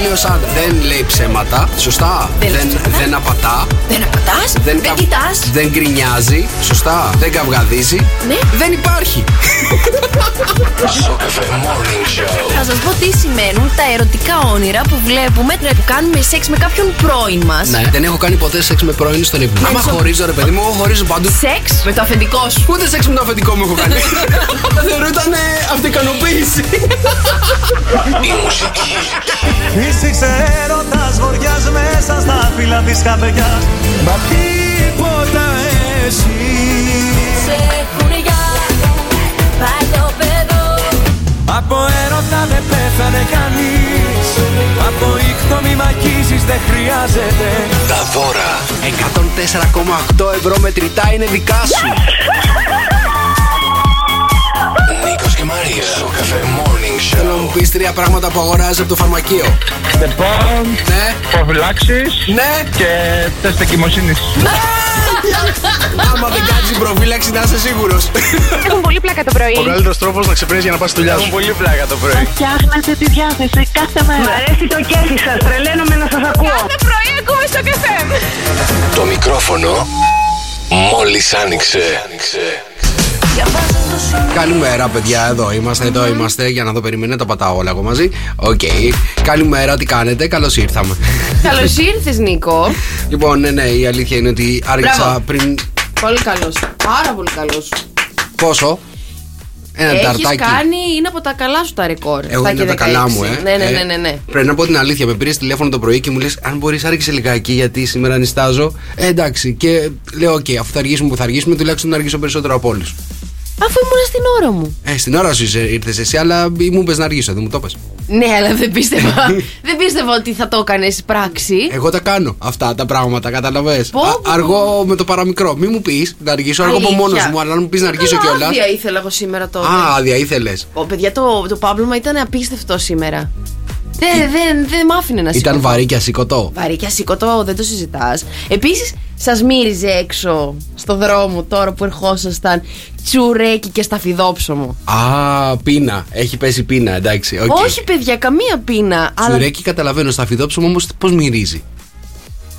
τέλειος άντρα. Δεν λέει ψέματα. Σωστά. Δεν λέει Δεν, ψέματα. δεν απατά. Δεν απατάς, δεν, κα- κοιτάς. δεν γκρινιάζει. Σωστά. Δεν καυγαδίζει. Ναι. Δεν υπάρχει. Σοκαφέ Morning Show. Θα σας πω τι σημαίνουν τα ερωτικά όνειρα που βλέπουμε που κάνουμε σεξ με κάποιον πρώην μας. ναι. Δεν έχω κάνει ποτέ σεξ με πρώην στον ύπνο. Άμα σω- χωρίζω, ρε παιδί μου, εγώ χωρίζω παντού. Σεξ με το αφεντικό σου. Ούτε σεξ με το αφεντικό μου έχω κάνει. Τα θεωρώ ήταν ε, αυτοικανοποίηση. Η μουσική Φύσηξε έρωτας βοριάς μέσα στα φύλλα της καρδιάς. Μα τίποτα εσύ. Σε έχουν για παλιό παιδό. Από έρωτα δεν πέθανε κανείς. Από ήχτο μη μακίζεις δεν χρειάζεται. Τα δώρα. 104,8 ευρώ μετρητά είναι δικά σου. Νίκος και Μαρία Σοκαφέ Morning Θέλω να μου Show πεις τρία πράγματα που αγοράζεις από το φαρμακείο. Λοιπόν, Ναι, προφυλάξεις ναι. και τεστ εγκυμοσύνη. Άμα δεν κάνεις προφύλαξη, να είσαι σίγουρος. Έχουν πολύ πλάκα το πρωί. Ο καλύτερος τρόπος να ξεπρέσει για να πας στη δουλειά σου. πολύ πλάκα το πρωί. Φτιάχνετε τη διάθεση κάθε μέρα. Μ' αρέσει το κέφι σας. Τρελαίνομαι να σας ακούω. Κάθε πρωί ακούμε στο καφέ. Το μικρόφωνο μόλις άνοιξε Καλημέρα, παιδιά. Εδώ είμαστε, εδώ είμαστε. Για να δω, περιμένετε, τα πατάω όλα εγώ μαζί. Οκ. Καλημέρα, τι κάνετε, καλώς ήρθαμε. Καλώς ήρθες, Νίκο. λοιπόν, ναι, ναι, η αλήθεια είναι ότι άργησα Μπράβο. πριν. Πολύ καλός. Πάρα πολύ καλός. Πόσο; Ένα Έχεις ταρτάκι. κάνει, είναι από τα καλά σου τα ρεκόρ. Εγώ 7 είναι και τα καλά μου, 16. ε. Ναι, ναι, Ε, ναι, ναι, ναι. Πρέπει να πω την αλήθεια. Με πήρες τηλέφωνο το πρωί και μου λες: Αν μπορείς, άργησε λιγάκι γιατί σήμερα νυστάζω. Ε, εντάξει. Και λέω: Οκ, αφού θα αργήσουμε που θα αργήσουμε, τουλάχιστον να αργήσω περισσότερο από όλους. Αφού ήμουν στην ώρα μου. Ε, στην ώρα σου ήρθες εσύ, αλλά μου είπε να αργήσω, δεν μου το πες. Ναι, αλλά δεν πίστευα. δεν πίστευα ότι θα το έκανες πράξη. Εγώ τα κάνω αυτά τα πράγματα, κατάλαβες Πω, πω, πω. Αργώ με το παραμικρό. Μη μου πεις να αργήσω, αργώ από Αλήθεια. μόνο μου, αλλά αν μου πεις να αργήσω Καλά, κιόλα. Άδεια ήθελα εγώ σήμερα τότε. Α, άδεια ήθελες. Ω, παιδιά, το, το πάπλωμα ήταν απίστευτο σήμερα. Δεν, δεν, δεν μ' άφηνε να σηκωθώ. Ήταν βαρύ και ασηκωτό. Βαρύ και ασηκωτό, δεν το συζητάς. Επίσης, σας μύριζε έξω στο δρόμο τώρα που ερχόσασταν τσουρέκι και σταφιδόψωμο. Α, πείνα. Έχει πέσει πείνα, εντάξει. οκ. Όχι, παιδιά, καμία πείνα. Αλλά Τσουρέκι καταλαβαίνω, σταφιδόψωμο όμως πώς μυρίζει;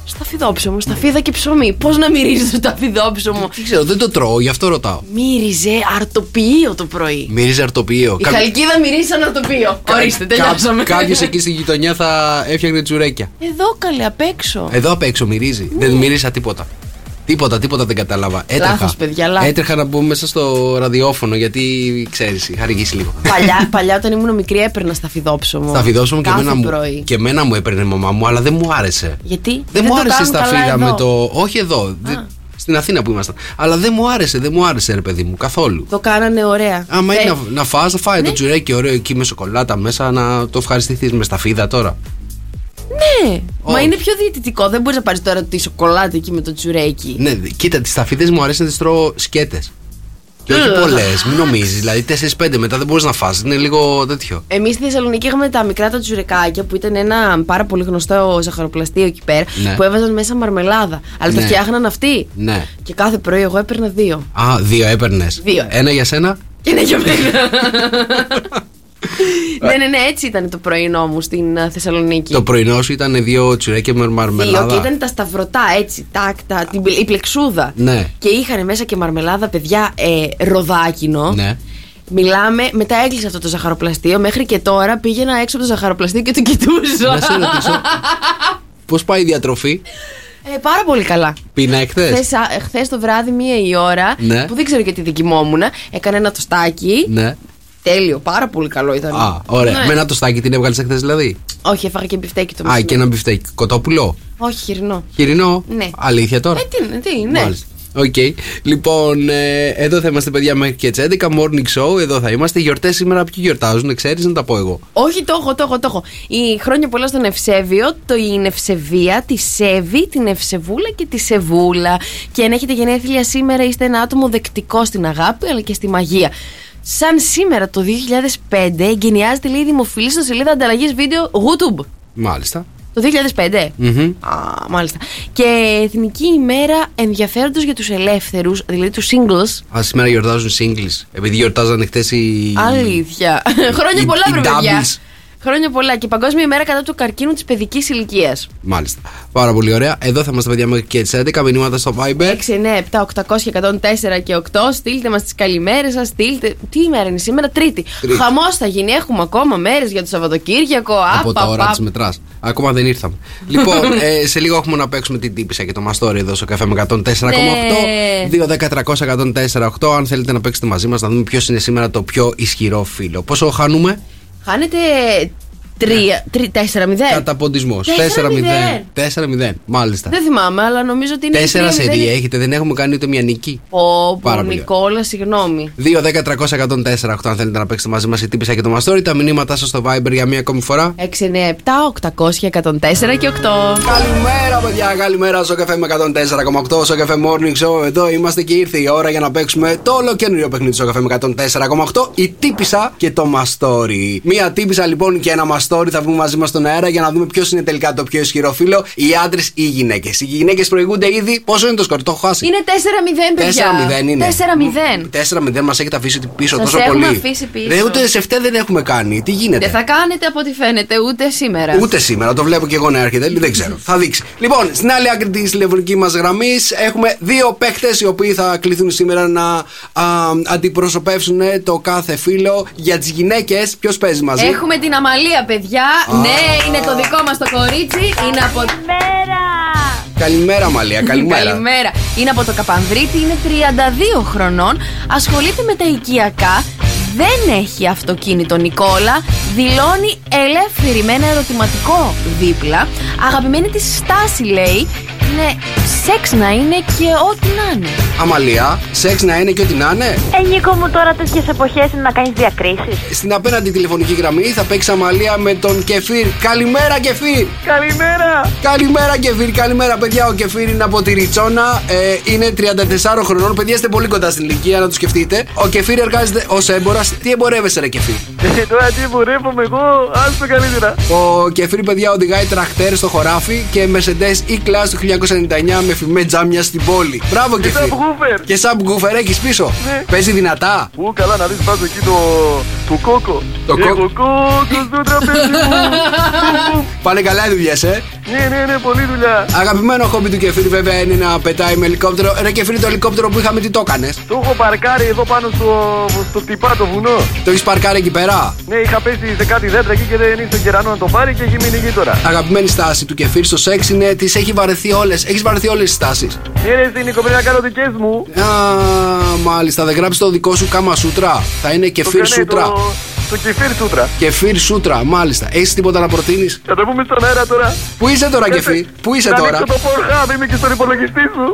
Σταφιδόψωμο, σταφίδα και ψωμί. Πώς να μυρίζει το σταφιδόψωμο. Δεν ξέρω, δεν το τρώω, γι' αυτό ρωτάω. Μύριζε αρτοποιείο το πρωί. Μυρίζει αρτοποιείο. Η Χαλκίδα μυρίζει σαν αρτοπείο. Ορίστε, τελειώσαμε. Κάποιος εκεί στη γειτονιά θα έφτιαχνε τσουρέκια. Εδώ καλέ, απ' έξω. Εδώ απ' έξω μυρίζει. Δεν μύρισα τίποτα. Τίποτα, τίποτα δεν κατάλαβα. Έτρεχα. Λάθος, παιδιά, λάθος. Έτρεχα να μπω μέσα στο ραδιόφωνο γιατί ξέρεις, είχα αργήσει λίγο. παλιά, παλιά, όταν ήμουν μικρή, έπαιρνα σταφιδόψωμο. Στα φιδόσωμα και Κάθε εμένα, μου, πρωί. και εμένα μου έπαιρνε η μαμά μου, αλλά δεν μου άρεσε. Γιατί; Δεν, μου το άρεσε κάνουν στα καλά φίδα εδώ; με το. Όχι εδώ. δεν- Στην Αθήνα που ήμασταν. Αλλά δεν μου άρεσε, δεν μου άρεσε, ρε παιδί μου, καθόλου. Το κάνανε ωραία. Άμα Ε, είναι να, να φας, να φάει Ναι. το τσουρέκι ωραίο εκεί με σοκολάτα μέσα να το ευχαριστηθείς με σταφίδα τώρα. Ναι, μα Όχι. είναι πιο διαιτητικό. Δεν μπορείς να πάρεις τώρα τη σοκολάτα εκεί με το τσουρέκι. Ναι, δε- κοίτα, τις σταφίδε μου αρέσει να τις τρώω σκέτες. Και όχι Ugh. πολλές, μην νομίζεις. Δηλαδή 4-5 μετά δεν μπορείς να φας Είναι λίγο τέτοιο. Εμείς στη Θεσσαλονίκη είχαμε τα μικρά τα τσουρεκάκια που ήταν ένα πάρα πολύ γνωστό ζαχαροπλαστείο εκεί πέρα Ναι. που έβαζαν μέσα μαρμελάδα. Αλλά το Ναι. φτιάχναν αυτοί. Ναι. Και κάθε πρωί εγώ έπαιρνα δύο. Α, δύο έπαιρνες. Δύο. Ένα για σένα. Και είναι για μένα. ναι, ναι, ναι, έτσι ήταν το πρωινό μου στην α, Θεσσαλονίκη. Το πρωινό σου ήταν δύο τσουρέκια με Δύο μαρμελάδα. και ήταν τα σταυρωτά έτσι, τάκ, τα, την, η πλεξούδα. Ναι. Και είχαν μέσα και μαρμελάδα, παιδιά, ε, ροδάκινο. Ναι. Μιλάμε, μετά έκλεισε αυτό το ζαχαροπλαστείο. Μέχρι και τώρα πήγαινα έξω από το ζαχαροπλαστείο και το κοιτούσα. Να σε ρωτήσω. Πώς πάει η διατροφή, Ε, πάρα πολύ καλά. πείνα εχθές; Χθες το βράδυ, μία η ώρα, Ναι. που δεν ξέρω γιατί δεν κοιμόμουν, έκανα ένα τοστάκι. Ναι. Τέλειο, πάρα πολύ καλό ήταν. Α, ωραία. Ναι. Με ένα τοστάκι την έβγαλες εχθές δηλαδή; Όχι, έφαγα και μπιφτέκι το Α, μεσημέρι. και ένα μπιφτέκι. Κοτόπουλο; Όχι, χοιρινό. Χοιρινό; Ναι. Αλήθεια τώρα; Ε, τι, είναι, τι, ναι. Μάλιστα. Οκ. Λοιπόν, ε, εδώ θα είμαστε παιδιά μέχρι και τις 11. Morning show, εδώ θα είμαστε. Γιορτές σήμερα ποιοι γιορτάζουν, ξέρεις να τα πω εγώ. Όχι, το έχω, το έχω, το έχω. Η χρόνια πολλά στον Ευσέβιο, την Ευσεβία, τη Σέβη, την Ευσεβούλα και τη Σεβούλα. Και αν έχετε γενέθλια σήμερα, είστε ένα άτομο δεκτικό στην αγάπη αλλά και στη μαγεία. Σαν σήμερα το 2005 εγκαινιάζεται λέει δημοφιλή στο σελίδα ανταλλαγής βίντεο YouTube. Μάλιστα. Το 2005. Μμμ. Α, μάλιστα. Και Εθνική ημέρα ενδιαφέροντος για τους ελεύθερους, δηλαδή τους singles. Α, σήμερα γιορτάζουν singles. Επειδή γιορτάζανε χτε οι. Αλήθεια. Χρόνια οι- πολλά, οι βρε παιδιά. Doubles. Χρόνια πολλά και Παγκόσμια ημέρα κατά του καρκίνου της παιδικής ηλικίας. Μάλιστα. Πάρα πολύ ωραία. Εδώ θα είμαστε παιδιά μέχρι και τις 11 μηνύματα στο Viber. 6, 9, 7, 800 και 104 και 8. Στείλτε μας τις καλημέρες σας. Στείλτε. Τι ημέρα είναι σήμερα, Τρίτη. Τρίτη. Χαμός θα γίνει. Έχουμε ακόμα μέρες για το Σαββατοκύριακο. Από Απ, τα απ, ώρα απ. της μετράς. Ακόμα δεν ήρθαμε. λοιπόν, ε, σε λίγο έχουμε να παίξουμε την τύπησα και το μαστόρι εδώ στο καφέ με 104,8. Ναι. 2-10-300-104,8. Αν θέλετε να παίξετε μαζί μας, να δούμε ποιος είναι σήμερα το πιο ισχυρό φίλο. Πόσο χάνουμε, Χάνετε 3, 4-0. Καταποντισμός. 4-0. 4-0. Μάλιστα. Δεν θυμάμαι, αλλά νομίζω ότι είναι. 4 3-0. σερί έχετε, δεν έχουμε κάνει ούτε μια νική. Ω, Πάρα πω, πολύ. Νικόλα, συγγνώμη. 2-10-300-104,8 αν θέλετε να παίξετε μαζί μας η τύπησα και το μαστόρι. Τα μηνύματά σας στο Viber για μία ακόμη φορά. 6, 9, 7, 800 και 104 και 8. Καλημέρα, παιδιά. Καλημέρα στο καφέ με 104,8 στο καφέ Morning Show. Εδώ είμαστε και ήρθε η ώρα για να παίξουμε το ολοκένουργιο παιχνίδι στο καφέ με 104,8. Η τύπησα και το μαστόρι. Μία τύπησα λοιπόν και ένα μαστόρι θα βγούμε μαζί μας στον αέρα για να δούμε ποιος είναι τελικά το πιο ισχυρό φίλο, οι άντρες ή οι γυναίκες. Οι γυναίκες προηγούνται ήδη. Πόσο είναι το σκορ, το έχω χάσει; Είναι 4-0, παιδιά. 4-0 είναι. 4-0. 4-0 μας έχετε αφήσει πίσω Σας τόσο έχουμε πολύ. αφήσει πίσω. Ρε, ούτε σε φταί δεν έχουμε κάνει. Τι γίνεται; Δεν θα κάνετε από ό,τι φαίνεται ούτε σήμερα. Ούτε σήμερα, το βλέπω και εγώ να έρχεται. Δεν ξέρω. θα δείξει. Λοιπόν, στην άλλη άκρη της τηλεφωνικής μας γραμμής έχουμε δύο παίχτε οι οποίοι θα κληθούν σήμερα να α, αντιπροσωπεύσουν το κάθε φίλο. Για τις γυναίκες, ποιος παίζει μαζί; Έχουμε την Αμαλία, παιδιά. Ναι, είναι το δικό μας το κορίτσι. Είναι από. Μέρα! Καλημέρα, Μαλία. Καλημέρα. Καλημέρα. Είναι από το Καπανδρίτη, είναι 32 χρονών. Ασχολείται με τα οικιακά. Δεν έχει αυτοκίνητο Νικόλα. Δηλώνει ελεύθερη με ένα ερωτηματικό δίπλα. Αγαπημένη της στάση λέει. Είναι σεξ να είναι και ό,τι να είναι. Αμαλία, σεξ να είναι και ό,τι να είναι. Ε, Νίκο μου, τώρα τέτοιες εποχές είναι να κάνεις διακρίσεις. Στην απέναντι τηλεφωνική γραμμή θα παίξει Αμαλία με τον Κεφίρ. Καλημέρα, Κεφίρ! Καλημέρα! Καλημέρα, Κεφίρ. Καλημέρα, παιδιά. Ο Κεφίρ είναι από τη Ριτσόνα. Ε, είναι 34 χρονών. Παιδιά, είστε πολύ κοντά στην ηλικία, να του σκεφτείτε. Ο Κεφίρ εργάζεται ως έμπορας. Τι εμπορεύεσαι, ρε Κεφίρ; Ε, τώρα τι εμπορεύομαι εγώ, άστο καλύτερα. Ο Κεφίρ, παιδιά, οδηγάει τραχτέρ στο χωράφι και Mercedes E-Class του 1999 με φημέ τζάμια στην πόλη. Μπράβο, Και Κεφίρ. subwoofer. Και subwoofer έχεις πίσω. Ναι. Παίζει δυνατά. Ου, καλά να δεις βάζω εκεί το, το κόκο. Το Έχω κόκο. κόκος στο τραπέζι μου. Πάνε καλά οι δουλειές, ε. Ναι, ναι, ναι, πολλή δουλειά. Αγαπημένο χόμπι του Κεφίρ, βέβαια, είναι να πετάει με ελικόπτερο. Ρε Κεφίρ, το ελικόπτερο που είχαμε, τι το έκανες; Το έχω παρκάρει εδώ πάνω στο, στο χτυπά το βουνό. Το έχεις παρκάρει εκεί πέρα; Ναι, είχα πέσει σε κάτι δέντρα εκεί και δεν ήρθε ο κερανό να το πάρει και έχει μείνει εκεί τώρα. Αγαπημένη στάση του Κεφίρ στο σεξ είναι τις έχει βαρεθεί όλες. Έχεις βαρεθεί όλες τις στάσεις; Ναι, ρε, στην Νίκο, πρέπει να κάνω δικές μου. Α, μάλιστα, δεν γράψεις το δικό σου κάμα σούτρα. Θα είναι Το κεφίρ κάνει σούτρα. Το, το κεφίρ σούτρα. Κεφίρ σούτρα, μάλιστα. Έχεις τίποτα να προτείνεις; Θα το πούμε στον αέρα τώρα. Πού είσαι τώρα, Κεφίρ, πού είσαι να τώρα; ανοίξω το Pornhub, είμαι και στον υπολογιστή σου.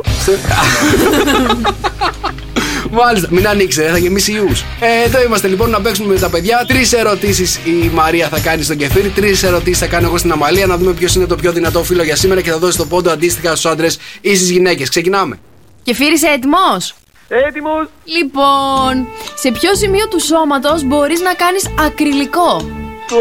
Μάλιστα, μην ανοίξει, ρε, θα γεμίσει ιούς. Ε, εδώ είμαστε λοιπόν να παίξουμε με τα παιδιά. Τρεις ερωτήσεις η Μαρία θα κάνει στον Κεφίρ. Τρεις ερωτήσεις θα κάνω εγώ στην Αμαλία να δούμε ποιος είναι το πιο δυνατό φίλο για σήμερα και θα δώσει το πόντο αντίστοιχα στους άντρες ή στις γυναίκες. Ξεκινάμε. Και φύρι έτοιμος; Έτοιμος. Λοιπόν, σε ποιο σημείο του σώματος μπορείς να κάνεις ακριλικό; Το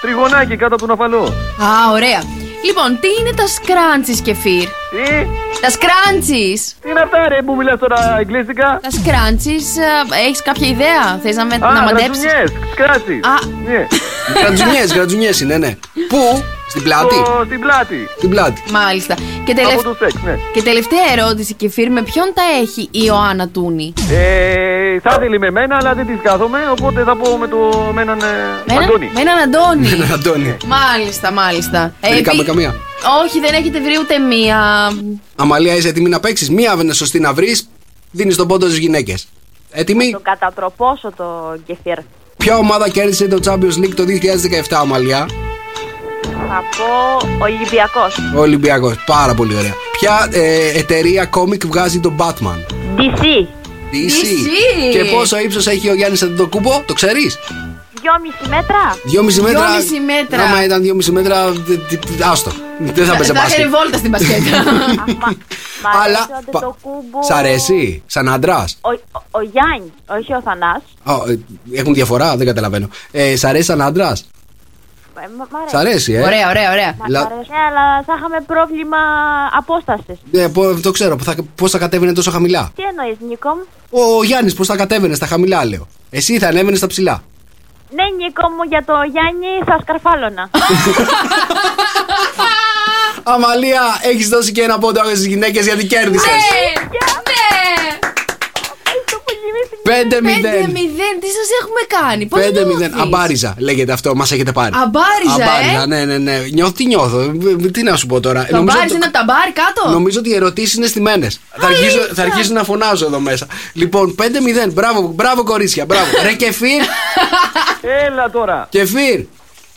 τριγωνάκι κάτω από τον αφαλό. Α, ωραία. Λοιπόν, τι είναι τα σκράντσι, Κεφίρ; Τι, Τα σκράντσι. τι είναι αυτά ρε που μιλάς τώρα εγγλέζικα. Τα σκράντσι, έχεις κάποια ιδέα; Θες να, με, Α, να μαντέψεις; ρατζουνιές, σκράτσι. Α. Ναι. Γρατζουνιές, γρατζουνιές είναι, ναι. Πού; Στην πλάτη; Το- Στην πλάτη. Στην πλάτη. Μάλιστα. Και, Από τελευ... το σεξ, ναι. και τελευταία ερώτηση, Κεφίρ, με ποιον τα έχει η Ιωάννα Τούνη; Ε, θα ήθελε με μένα, αλλά δεν τις κάθομαι, οπότε θα πω με, το, με έναν ε, Με έναν- Αντώνη. Με έναν Αντώνη. Έναν Αντώνη. μάλιστα, μάλιστα. Δεν επί- είχαμε καμία. Όχι, δεν έχετε βρει ούτε μία. Αμαλία, είσαι έτοιμη να παίξεις; Μία είναι σωστή να βρεις. Δίνεις τον πόντο στι γυναίκες. Έτοιμη; Το κατατροπώσω το κεφίρ. Ποια ομάδα κέρδισε το Champions League το 2017, Αμαλία; Θα πω Ολυμπιακός. Ο Ολυμπιακός. Πάρα πολύ ωραία. Ποια ε, εταιρεία κόμικ βγάζει τον Batman; DC. DC. DC. Και πόσο ύψος έχει ο Γιάννης Αντετοκούμπο, το ξέρεις; Δυόμιση μέτρα. Δυόμιση μέτρα. Δυόμιση μέτρα. Άμα ήταν δυόμιση μέτρα, δ- δ- άστο. Δεν θα παίζει Θα έκανε μπάσκετ. βόλτα στην μπασκέτα. Μ' Αλλά. αρέσει ο πα- Αντετοκούμπο. Σ' αρέσει, σαν άντρας; Ο, ο, ο Γιάννη, όχι ο Θανάς. Έχουν διαφορά, δεν καταλαβαίνω. Ε, σ' αρέσει σαν άντρας; Ε, μ- μ' αρέσει. Σ' αρέσει, ε; ωραία, ωραία, ωραία. Μ' Λα- αρέσει, Ναι, αλλά θα είχαμε πρόβλημα απόστασης. Ε, πο- το ξέρω, πώς θα κατέβαινε τόσο χαμηλά. Τι εννοείς Νίκο μου; Ο Γιάννης πώς θα κατέβαινε στα χαμηλά, λέω. Εσύ θα ανέβαινες στα ψηλά. Ναι, Νίκο μου, για το Γιάννη θα σκαρφάλωνα. Αμαλία, έχεις δώσει και ένα πόντο στις γυναίκες γιατί κέρδισες. Ναι, 5-0. 5-0, τι σας έχουμε κάνει, πώς 5-0. Αμπάριζα λέγεται αυτό, μας έχετε πάρει. Αμπάριζα, Αμπάριζα, ε. ναι, ναι, ναι. Νιώθω, τι νιώθω. Τι να σου πω τώρα. Το Νομίζω μπάρι ότι- είναι από τα μπάρ κάτω; Νομίζω ότι οι ερωτήσεις είναι στημένε. Θα, αρχίσω, θα αρχίσω να φωνάζω εδώ μέσα. Λοιπόν, 5-0. Μπράβο, μπράβο κορίτσια. Μπράβο. Ρε Κεφίρ, Έλα τώρα. Κεφίr,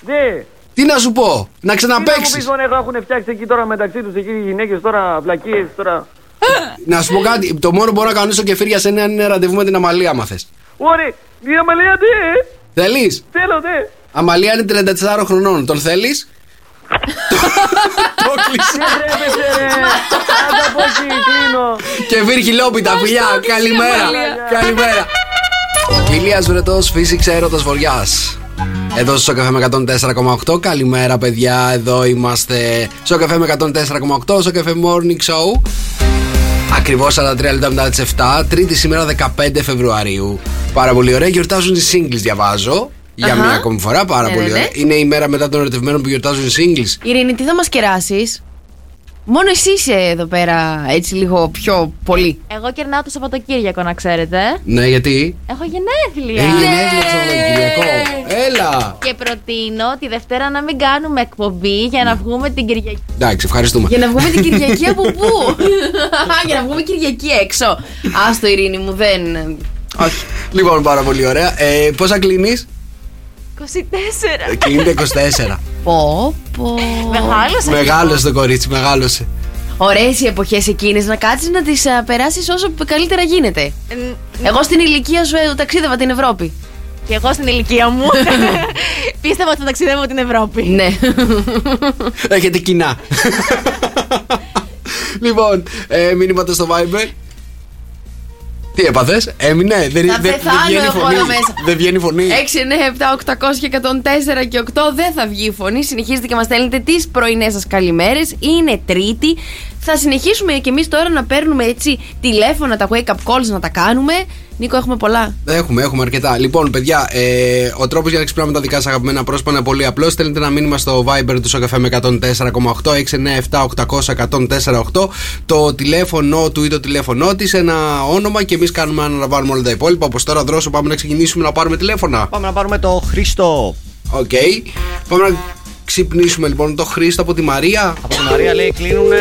Ναι. τι να σου πω. Να Τι να μου ξαναπέξει. πεις μόνο έχουν φτιάξει εκεί τώρα μεταξύ τους εκεί οι γυναίκες τώρα βλακίες τώρα. Να σου πω κάτι. Το μόνο που μπορώ να κάνω στο Κεφίr για σένα είναι ραντεβού με την Αμαλία, άμα θες. Ωραία, η Αμαλία τι, Θέλεις; θέλω ναι. Αμαλία είναι 34 χρονών. Τον θέλεις; Το κλείσα. Τρέπεσαι ρε, άντα από εκεί, κλείνω. Κεφίρ χιλόπιτα, φιλιά. Καλημέρα. Καλημέρα. Ηλίας Βρετός, φύσηξε έρωτας βοριάς. Εδώ στο καφέ με 104,8. Καλημέρα, παιδιά. Εδώ είμαστε στο καφέ με 104,8. Στο καφέ Morning Show. Ακριβώς 43 λεπτά μετά τις 7. Τρίτη σήμερα 15 Φεβρουαρίου. Πάρα πολύ ωραία. Γιορτάζουν οι singles, διαβάζω. Για Αχα. μια ακόμη φορά. Πάρα Ναι, πολύ ναι, ωραία. ναι. Είναι η μέρα μετά των ερωτευμένων που γιορτάζουν οι singles. Ειρήνη, τι θα μας κεράσεις; Μόνο εσύ είσαι εδώ πέρα έτσι λίγο πιο πολύ. Εγώ κερνάω το Σαββατοκύριακο, να ξέρετε. Ναι, γιατί; Έχω γενέθλια. Έχει γενέθλια το Σαββατοκυριακό. Έλα. Και προτείνω τη Δευτέρα να μην κάνουμε εκπομπή για να βγούμε την Κυριακή. Εντάξει, ευχαριστούμε. Για να βγούμε την Κυριακή από πού; Για να βγούμε Κυριακή έξω. Άστο, Ειρήνη μου, δεν. Όχι. Λοιπόν, πάρα πολύ ωραία. Ε, πόσα κλείνεις, 24. Κλείνεται 24. Πω, πω. Μεγάλωσα. Μεγάλωσε το κορίτσι, μεγάλωσε. Ωραίες οι εποχές εκείνες να κάτσεις να τις περάσεις όσο καλύτερα γίνεται. Εγώ στην ηλικία σου ε, ταξίδευα την Ευρώπη. Και εγώ στην ηλικία μου πίστευα ότι θα ταξιδεύω την Ευρώπη. Ναι. Έχετε κοινά. λοιπόν, ε, μήνυματα στο Viber. Τι έπαθες, έμεινε, δεν, δεν, Θα δεν πεθάνω βγαίνει εγώ φωνή; εδώ μέσα. Δεν βγαίνει φωνή; 6, 9, 7, 800 και 104 και 8 δεν θα βγει η φωνή. Συνεχίζετε και μας στέλνετε τις πρωινές σας καλημέρες. Είναι Τρίτη. Θα συνεχίσουμε και εμείς τώρα να παίρνουμε έτσι τηλέφωνα, τα wake up calls να τα κάνουμε. Νίκο, έχουμε πολλά. Έχουμε, έχουμε αρκετά. Λοιπόν, παιδιά, ε, ο τρόπος για να ξυπνάμε τα δικά σας αγαπημένα πρόσωπα είναι πολύ απλός. Στέλνετε ένα μήνυμα στο Viber του Σοκαφέ με 104,8 697 800 1048 το τηλέφωνο του ή το τηλέφωνό της, ένα όνομα και εμείς κάνουμε αναλαμβάνουμε όλα τα υπόλοιπα. Όπως τώρα, δρόσο, πάμε να ξεκινήσουμε να πάρουμε τηλέφωνα. Πάμε να πάρουμε το Χρήστο. Οκ. Πάμε να ξυπνήσουμε λοιπόν το Χρήστο από τη Μαρία. Από τη Μαρία λέει κλείνουν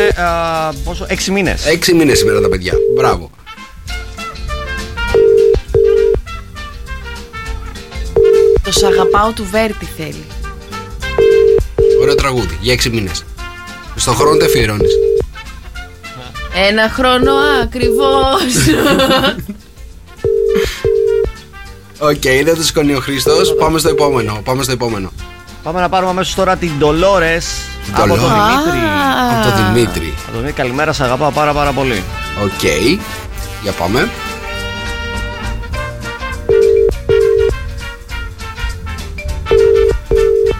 πόσο, 6 μήνες. Έξι μήνες σήμερα τα παιδιά. Μπράβο. Το σ' αγαπάω του Βέρτη θέλει. Ωραίο τραγούδι για έξι μήνες. Στον χρόνο το αφιερώνεις. Ένα χρόνο ακριβώς Οκ, δεν το σηκώνει ο Χρήστος. Πάμε στο επόμενο. Πάμε στο επόμενο. Πάμε να πάρουμε αμέσως τώρα την Ντολόρε από τον Dolores. Δημήτρη. Από το Δημήτρη. Από τον Δημήτρη, καλημέρα, σε αγαπάω πάρα πάρα πολύ. Οκ. Για πάμε.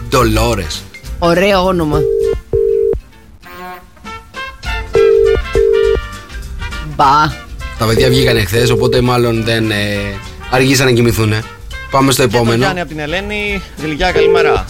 Ντολόρες. Ωραίο όνομα. Μπα. Τα παιδιά βγήκαν χθε, οπότε μάλλον δεν ε, αργήσαν να κοιμηθούν. Πάμε στο Και τον επόμενο. Γιάννη από την Ελένη, γλυκιά καλημέρα.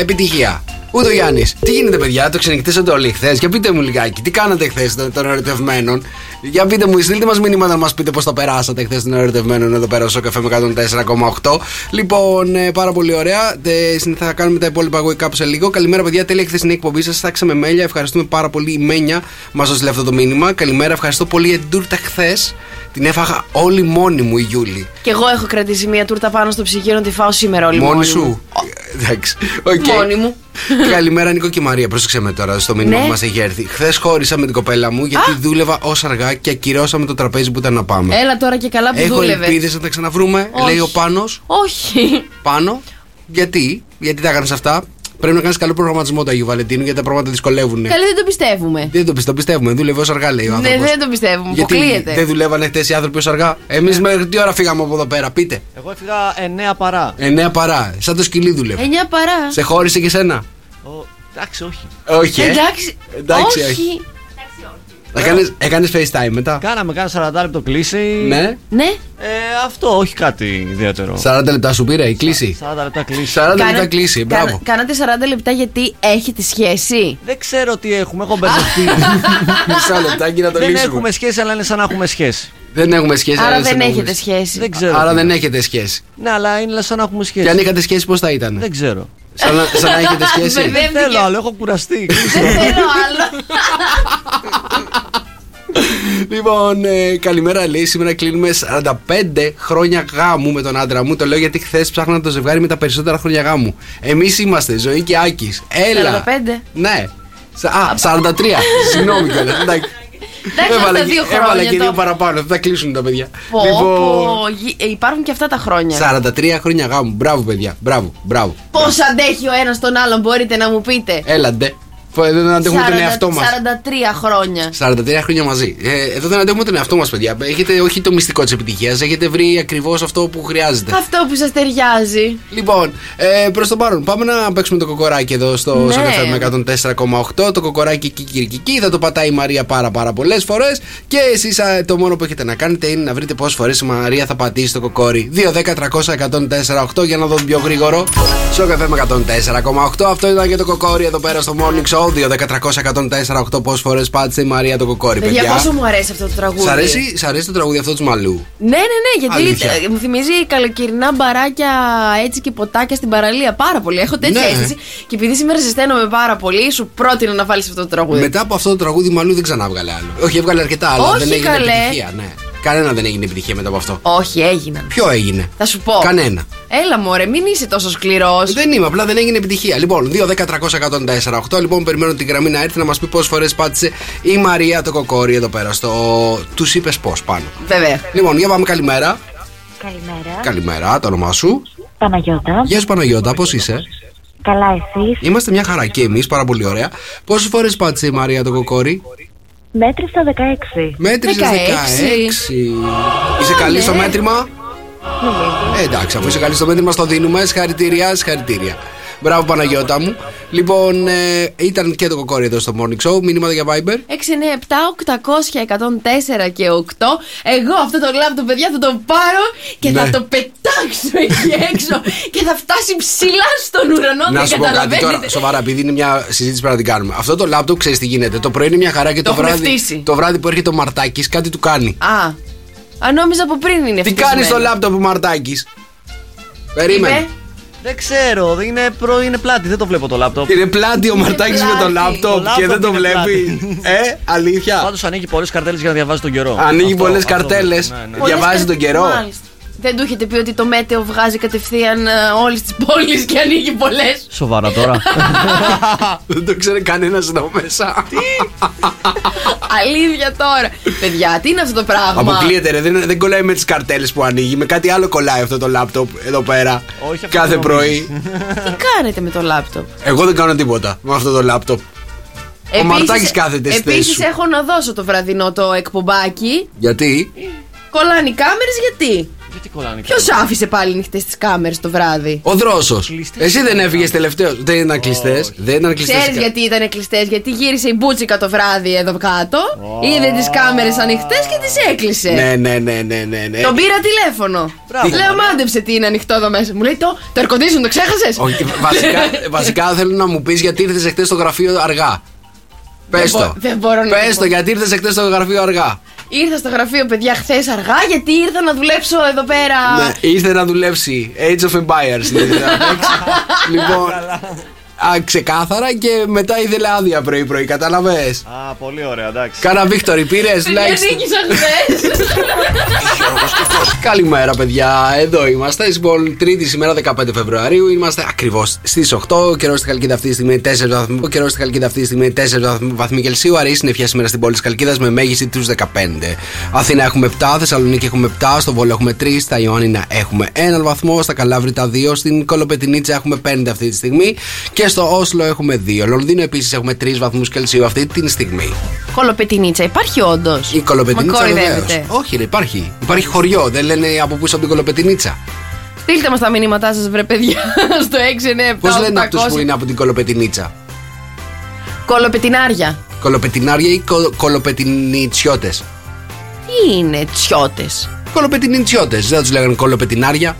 Επιτυχία. Ούτε ο Γιάννης. Τι γίνεται, παιδιά, το ξενυχτήσατε όλοι χθες; Για πείτε μου λιγάκι, τι κάνατε χθες των, των ερωτευμένων; Για πείτε μου, στείλτε μας μηνύματα να μας πείτε πώς τα περάσατε χθες των ερωτευμένων εδώ πέρα στο καφέ με 104,8. Λοιπόν, ε, πάρα πολύ ωραία. Ε, συν- θα κάνουμε τα υπόλοιπα εγώ κάπου σε λίγο. Καλημέρα, παιδιά. Τέλεια χθεσινή εκπομπή σας. Στάξαμε μέλια. Ευχαριστούμε πάρα πολύ. Η Μένια μας έστειλε αυτό το μήνυμα. Καλημέρα, ευχαριστώ πολύ για την τούρτα χθες. Την έφαγα όλη μόνη μου η Γιούλη. Και εγώ έχω κρατήσει μια τούρτα πάνω στο ψυγείο να τη φάω σήμερα όλη Μόνη μόνη σου; μου. Εντάξει. Οκ. Μόνη μου. Καλημέρα, Νίκο και Μαρία. Πρόσεξε με τώρα στο μήνυμα Ναι. που μας έχει έρθει. Χθες χώρισα με την κοπέλα μου γιατί δούλευα ως αργά και ακυρώσαμε το τραπέζι που ήταν να πάμε. Έλα τώρα και καλά που Έχω δούλευες. ελπίδες να τα ξαναβρούμε, Όχι. λέει ο Πάνος. Όχι. Πάνω. Γιατί, γιατί τα έκανες αυτά; Πρέπει να κάνεις καλό προγραμματισμό του Αγίου Βαλεντίνου γιατί τα πράγματα δυσκολεύουν. Καλή δεν το πιστεύουμε. Δεν το, πιστε- το πιστεύουμε, δούλευε ως αργά, λέει ο Ναι, άνθρωπος. δεν το πιστεύουμε. γιατί Αποκλείεται. δεν δουλεύανε χτες οι άνθρωποι ως αργά. Εμείς μέχρι τι ώρα φύγαμε από εδώ πέρα, πείτε. Εγώ έφυγα 9 παρά. Εννέα παρά. Σαν το σκυλί δούλευε. 9 παρά. Σε χώρισε και σένα. Ο- Εντάξει, όχι. Όχι. ε. Εντάξει. Εντάξει, όχι. όχι. Έκανες, έκανες FaceTime μετά; Κάναμε κάνα 40 λεπτό κλίση. Ναι. Ναι. Ε, αυτό, όχι κάτι ιδιαίτερο. 40 λεπτά σου πήρε η κλίση; 40 λεπτά κλίση. 40 λεπτά Κάνα- κλίση. κάνα- Μπράβο. Κάνατε 40 λεπτά γιατί έχετε σχέση; Δεν ξέρω τι έχουμε, έχω μπερδευτεί. Μισό λεπτάκι να το Δεν λύσουμε. έχουμε σχέση, αλλά είναι σαν να έχουμε σχέση. Δεν έχουμε σχέση. Άρα αλλά δεν σε έχετε έχουμε. σχέση. Δεν ξέρω. Άρα τι. δεν έχετε σχέση. Ναι, αλλά είναι σαν να έχουμε σχέση. Και αν είχατε σχέση, πώς θα ήταν; Δεν ξέρω. Σαν να, σαν να έχετε σχέση; Μπερδεύτηκε. Δεν θέλω άλλο, έχω κουραστεί. Δεν θέλω άλλο. Λοιπόν, ε, καλημέρα λέει. Σήμερα κλείνουμε 45 χρόνια γάμου με τον άντρα μου. Το λέω γιατί χθες ψάχνα το ζευγάρι με τα περισσότερα χρόνια γάμου. Εμείς είμαστε Ζωή και Άκης. Έλα. 45. Ναι. Σα- Α, 43. Συγγνώμη κιόλας. Εντάξει. Εντάξει, Έβαλα αυτά και- δύο Έβαλα χρόνια και δύο το- παραπάνω. Θα κλείσουν τα παιδιά. Πω, Λοιπόν, πω, γι- ε, υπάρχουν και αυτά τα χρόνια. 43 χρόνια γάμου. Μπράβο, παιδιά. Μπράβο, μπράβο. Πώς αντέχει ο ένας τον άλλον, μπορείτε να μου πείτε. Έλα ντε. Φο- Δεν αντέχουμε τον 40 εαυτό μας. 43 χρόνια. 43 χρόνια μαζί. Ε, εδώ δεν αντέχουμε τον εαυτό μας, παιδιά. Έχετε όχι το μυστικό της επιτυχίας, έχετε βρει ακριβώς αυτό που χρειάζεται. Αυτό που σας ταιριάζει. Λοιπόν, ε, προς το παρόν, πάμε να παίξουμε το κοκοράκι εδώ στο Ναι. ναι. με 104,8. Το κοκοράκι κικυρικική. Θα το πατάει η Μαρία πάρα πάρα πολλές φορές. Και εσείς το μόνο που έχετε να κάνετε είναι να βρείτε πόσες φορές η Μαρία θα πατήσει το κοκόρι. 2-10-300-104,8 για να δω πιο γρήγορο. Στο καφέ με 104,8. Αυτό ήταν και το κοκόρι εδώ πέρα στο morning show. 2-10-300-104,8 πόσε φορές πάτησε η Μαρία το κοκόρι, Παιδιά, παιδιά. πόσο μου αρέσει αυτό το τραγούδι. Σ' αρέσει, σ' αρέσει το τραγούδι αυτό του Μαλού. Ναι, ναι, ναι, γιατί Αλήθεια. ε, μου θυμίζει καλοκαιρινά μπαράκια έτσι και ποτάκια στην παραλία. Πάρα πολύ. Έχω τέτοια Ναι. αίσθηση. Και επειδή σήμερα ζεσταίνομαι πάρα πολύ, σου πρότεινα να βάλεις αυτό το τραγούδι. Μετά από αυτό το τραγούδι, Μαλού δεν ξανά βγάλε άλλο. Όχι, έβγαλε αρκετά, αλλά Όχι, δεν έγινε καλέ. επιτυχία. Ναι. Κανένα δεν έγινε επιτυχία μετά από αυτό. Όχι, έγιναν. Ποιο έγινε; Θα σου πω. Κανένα. Έλα, μωρέ, μην είσαι τόσο σκληρός. Δεν είμαι, απλά δεν έγινε επιτυχία. Λοιπόν, 2-10-300-104-8. Λοιπόν, περιμένω την γραμμή να έρθει να μας πει πόσες φορές πάτησε η Μαρία το κοκόρι εδώ πέρα στο. Τους είπες πώς πάνω. Βέβαια. Λοιπόν, για πάμε καλημέρα. Καλημέρα. Καλημέρα, το όνομά σου. Παναγιώτα. Γεια σου Παναγιώτα, πώς είσαι; Καλά εσείς; Είμαστε μια χαρά και εμείς, πάρα πολύ ωραία. Πόσες φορές πάτησε η Μαρία το κοκόρι; Μέτρησα 16. Μέτρησες 16. 16. Είσαι καλή στο ναι. μέτρημα. Ε, εντάξει, αφού είσαι καλή στο μέτρημα, στο δίνουμε. Συγχαρητήρια, συγχαρητήρια. Μπράβο Παναγιώτα μου. Λοιπόν, ε, ήταν και το κοκόρι εδώ στο morning show. Μήνυματα για Viber. 697 800 104 και 8. Εγώ αυτό το λάπτο, παιδιά, θα το πάρω και θα Ναι. το πετάξω εκεί έξω και θα φτάσει ψηλά στον ουρανό. Να δεν σου πω κάτι καταλαβαίνετε. τώρα, σοβαρά, επειδή είναι μια συζήτηση που πρέπει να την κάνουμε. Αυτό το laptop ξέρεις τι γίνεται. Το πρωί είναι μια χαρά και το, Το έχουν βράδυ, φτύσει. το βράδυ που έρχεται ο Μαρτάκης κάτι του κάνει. Α, α, νόμιζα από πριν είναι Τι ευτυχισμένο. κάνεις στο laptop ο Μαρτάκης; Περίμενε. Είπε, Δεν ξέρω, δεν είναι, προ, είναι πλάτη, δεν το βλέπω το λάπτοπ. Είναι πλάτη ο Μαρτάκης με το πλάτη. laptop Το και δεν laptop το είναι βλέπει. Ε, αλήθεια. Πάντως ανοίγει πολλές καρτέλες για να διαβάζει τον καιρό. Ανοίγει Αυτό- πολλές αυτό καρτέλες. βλέπω, ναι, ναι. πολλές Διαβάζει κα- τον καιρό. Μάλιστα. Δεν του έχετε πει ότι το μέτεο βγάζει κατευθείαν όλες τις πόλεις και ανοίγει πολλές. Σοβαρά τώρα. Δεν το ξέρει κανένας εδώ μέσα. Αλήθεια τώρα. Παιδιά, τι είναι αυτό το πράγμα; Αποκλείεται, ρε. Δεν, δεν κολλάει με τις καρτέλες που ανοίγει. Με κάτι άλλο κολλάει αυτό το λάπτοπ εδώ πέρα. Όχι, αυτό Κάθε δεν πρωί. Τι κάνετε με το λάπτοπ; Εγώ δεν κάνω τίποτα με αυτό το λάπτοπ. Ο Μαρτάκης κάθεται στη θέση Επίσης σου. έχω να δώσω το βραδινό το εκπομπάκι. Γιατί; Κολλάνε οι κάμερες γιατί; Γιατί κολλάνε Ποιος άφησε πάλι ανοιχτέ τις κάμερες το βράδυ; Ο δρόσος. Κλειστές Εσύ δεν ήταν. έφυγες τελευταίο. Δεν ήταν κλειστές. Δεν ήταν κλειστές. Ξέρεις γιατί ήταν κλειστές, γιατί γύρισε η μπούτσικα το βράδυ εδώ κάτω, είδε τις κάμερες ανοιχτές και τις έκλεισε. Ναι, ναι, ναι, ναι, ναι. ναι. Τον πήρα τηλέφωνο. Μπράβο, Λέω, μάντεψε τι είναι ανοιχτό εδώ μέσα. Μου λέει το, το air condition το ξέχασες; Όχι, βασικά, βασικά θέλω να μου πεις γιατί ήρθες εχθές στο γραφείο αργά. Πες Δεν το. μπο- δεν μπορώ να Πες το το, πω. γιατί ήρθες εχθέ στο γραφείο αργά; Ήρθα στο γραφείο, παιδιά, χθες αργά, γιατί ήρθα να δουλέψω εδώ πέρα. Ναι, ήρθε να δουλέψει Age of Empires. δηλαδή, να παίξει. λοιπόν, α, ξεκάθαρα και μετά ήθελε άδεια πρωί-πρωί, κατάλαβες; Α, πολύ ωραία, εντάξει. Κάνα Βίκτορ, πήρες Παιδιά, like. νίκησα χθες. Καλημέρα, παιδιά. Εδώ είμαστε. Λοιπόν, Τρίτη σήμερα 15 Φεβρουαρίου. Είμαστε ακριβώς στις 8. Ο καιρό στη Χαλκίδα αυτή τη στιγμή 4 βαθμοί. Ο καιρό στη Χαλκίδα αυτή τη στιγμή 4 βαθμοί- βαθμοί Κελσίου. Αρέσει συννεφιά σήμερα στην πόλη της Χαλκίδας με μέγιστη τους 15. Αθήνα έχουμε 7, Θεσσαλονίκη έχουμε 7, στο Βόλο έχουμε 3, στα Ιωάννινα έχουμε 1 βαθμό, στα Καλάβρητα 2, στην Κολοπετινίτσα έχουμε 5 αυτή τη στιγμή και στο Όσλο έχουμε 2. Λονδίνο επίσης έχουμε 3 βαθμούς Κελσίου αυτή τη στιγμή. Κολοπετινίτσα, υπάρχει όντως; Η Κολοπετινίτσα Μα βεβαίως. κοροϊδεύετε. Όχι, ρε, υπάρχει. Υπάρχει χωριό. Δεν λένε από πίσω από την Κολοπετινίτσα. Στείλτε μας τα μηνύματά σας, βρε παιδιά, στο 6, 9, 7, Πώς λένε 800. αυτούς που είναι από την Κολοπετινίτσα; Κολοπετινάρια. Κολοπετινάρια ή κο, κολοπετινιτσιώτες; Τι είναι τσιώτες; Κολοπετινιτσιώτες. Δεν τους λέγανε κολοπετινάρια.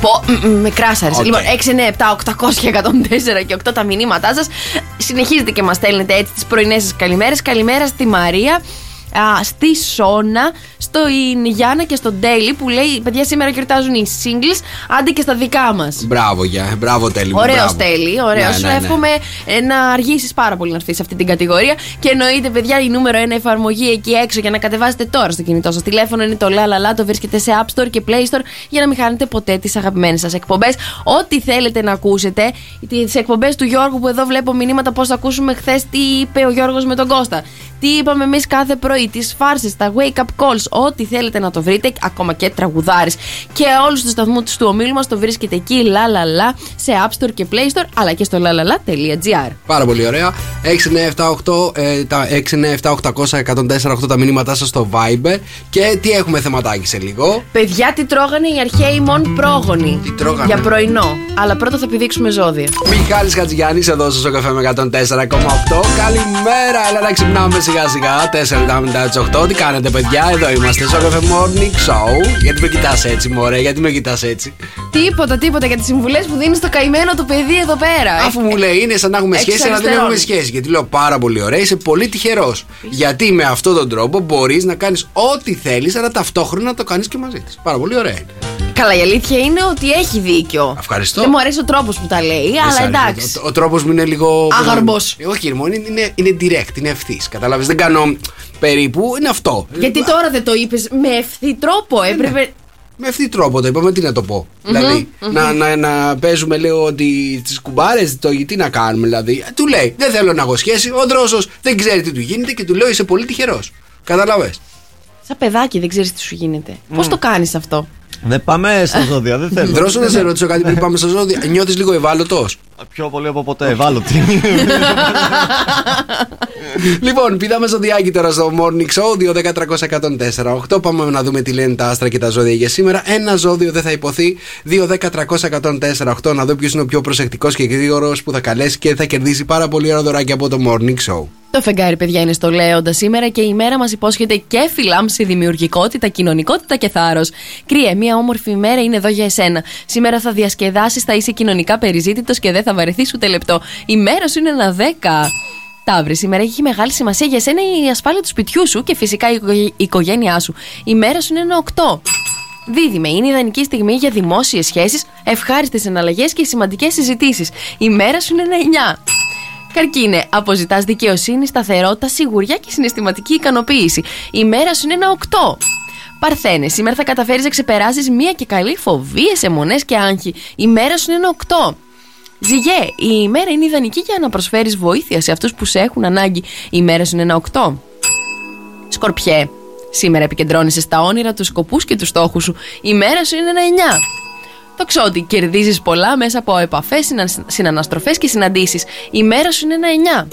Πω, μ, μ, με κράσαρες. Οκ. Λοιπόν, 6, 9, 7, 800 και 104 και 8 τα μηνύματά σας. Συνεχίζετε και μας στέλνετε έτσι τις πρωινές σας καλημέρες. Καλημέρα στη Μαρία. Α, στη Σόνα, στο Γιάννα και στον Τέλη που λέει: Παιδιά, σήμερα γιορτάζουν οι singles, άντε και στα δικά μας. Μπράβο, για, μπράβο τέλειο. Ωραίος τέλει, ωραίος. Ναι, Σου ναι, ναι. εύχομαι ε, να αργήσεις πάρα πολύ να έρθεις σε αυτή την κατηγορία. Και εννοείται, παιδιά, η νούμερο ένα εφαρμογή εκεί έξω για να κατεβάσετε τώρα στο κινητό σας τηλέφωνο είναι το La La La. Το βρίσκεται σε App Store και Play Store για να μην χάνετε ποτέ τις αγαπημένες σας εκπομπές. Ό,τι θέλετε να ακούσετε. Τις εκπομπές του Γιώργου που εδώ βλέπω μηνύματα πώς θα ακούσουμε χθες τι είπε ο Γιώργος με τον Κώστα. Τι είπαμε εμείς κάθε πρωί, τις φάρσες, τα wake up calls, ό,τι θέλετε να το βρείτε, ακόμα και τραγουδάρε. Και όλους τους σταθμούς του ομίλου μας το βρίσκεται εκεί, La La La, σε App Store και Play Store, αλλά και στο lalala.gr. Πάρα πολύ ωραία. 6978 ε, τα 6978 104 τα μηνύματά σας στο Viber. Και τι έχουμε θεματάκι σε λίγο; Παιδιά, τι τρώγανε οι αρχαίοι μόν πρόγονοι; Τι τρώγανε; Για πρωινό. Αλλά πρώτα θα πηδήξουμε ζώδια. Μιχάλης Χατζηγιάννης εδώ στο καφέ με 104,8. Καλημέρα, έλα να ξυπνάμε σιγά σιγά. 4 λεπτά μετά τι 8. Τι κάνετε, παιδιά, εδώ είμαστε στο καφέ Morning Show. Γιατί με κοιτάς έτσι, μωρέ, γιατί με κοιτάς έτσι; Τίποτα, τίποτα για τις συμβουλές που δίνεις στο καημένο το παιδί εδώ πέρα. Αφού μου λέει είναι σαν να έχουμε Έχεις σχέση, αλλά δεν αριστερόν. έχουμε σχέση. Γιατί λέω πάρα πολύ ωραία, είσαι πολύ τυχερός. Γιατί με αυτόν τον τρόπο μπορείς να κάνεις ό,τι θέλεις, αλλά ταυτόχρονα να το κάνεις και μαζί της. Πάρα πολύ ωραία είναι. Καλά, η αλήθεια είναι ότι έχει δίκιο. Ευχαριστώ. Δεν μου αρέσει ο τρόπος που τα λέει, Δεν σ' αλλά αρέσει. εντάξει. Ο, ο τρόπος μου είναι λίγο. Άγαρμπος. Ε, όχι, μόνο είναι, είναι, είναι direct, είναι ευθύς. Κατάλαβε, δεν κάνω περίπου, είναι αυτό. Γιατί τώρα δεν το είπες με ευθύ τρόπο, έπρεπε. Με ευθύ τρόπο το είπαμε, τι να το πω. δηλαδη Να, να, να παίζουμε, λέω, ότι τις κουμπάρες, το τι να κάνουμε, δηλαδή. Του λέει, Δεν θέλω να έχω σχέση. Ο δρόσος δεν ξέρει τι του γίνεται και του λέω, Είσαι πολύ τυχερός. Κατάλαβε. Σαν παιδάκι δεν ξέρεις τι σου γίνεται. Πώς το κάνεις αυτό; Δεν πάμε στα ζώδια, δεν θέλω. Δρόσο να σε ρωτήσω κάτι πριν πάμε στα ζώδια. Νιώθεις λίγο ευάλωτος; Πιο πολύ από ποτέ, ευάλωτη. λοιπόν, πηδάμε στο διάκι τώρα στο Morning Show 2-10-300-104-8. Πάμε να δούμε τι λένε τα άστρα και τα ζώδια για σήμερα. Ένα ζώδιο δεν θα υποθεί. 2-10-300-104-8. Να δω ποιος είναι ο πιο προσεκτικός και γρήγορος που θα καλέσει και θα κερδίσει πάρα πολύ ωραία δωράκια από το Morning Show. Το φεγγάρι, παιδιά, είναι στο Λέοντα σήμερα και η μέρα μας υπόσχεται και φιλάμψη, δημιουργικότητα, κοινωνικότητα και θάρρος. Κρύε, μια όμορφη ημέρα είναι εδώ για εσένα. Σήμερα θα διασκεδάσεις, θα είσαι κοινωνικά περιζήτητος και δεν θα βαρεθεί ούτε λεπτό. Η μέρα σου είναι ένα 10. Ταύρη, σήμερα έχει μεγάλη σημασία για σένα η ασφάλεια του σπιτιού σου και φυσικά η οικογέ- η οικογένειά σου. Η μέρα σου είναι ένα 8. Δίδυμε, είναι ιδανική στιγμή για δημόσιες σχέσεις, ευχάριστες εναλλαγές και σημαντικές συζητήσεις. Η μέρα σου είναι ένα 9. Καρκίνε, αποζητάς δικαιοσύνη, σταθερότητα, σιγουριά και συναισθηματική ικανοποίηση. Η μέρα σου είναι ένα 8. Παρθένε, σήμερα θα καταφέρεις να ξεπεράσεις μία και καλή φοβίε, αιμονέ και άγχη. Η μέρα σου είναι ένα 8. Ζυγέ, η ημέρα είναι ιδανική για να προσφέρεις βοήθεια σε αυτούς που σε έχουν ανάγκη. Η μέρα σου είναι ένα 8. Σκορπιέ, σήμερα επικεντρώνεσαι στα όνειρα, τους σκοπούς και τους στόχους σου. Η μέρα σου είναι ένα 9. Το ξότι κερδίζεις πολλά μέσα από επαφές, συναναστροφές και συναντήσεις. Η μέρα σου είναι ένα 9.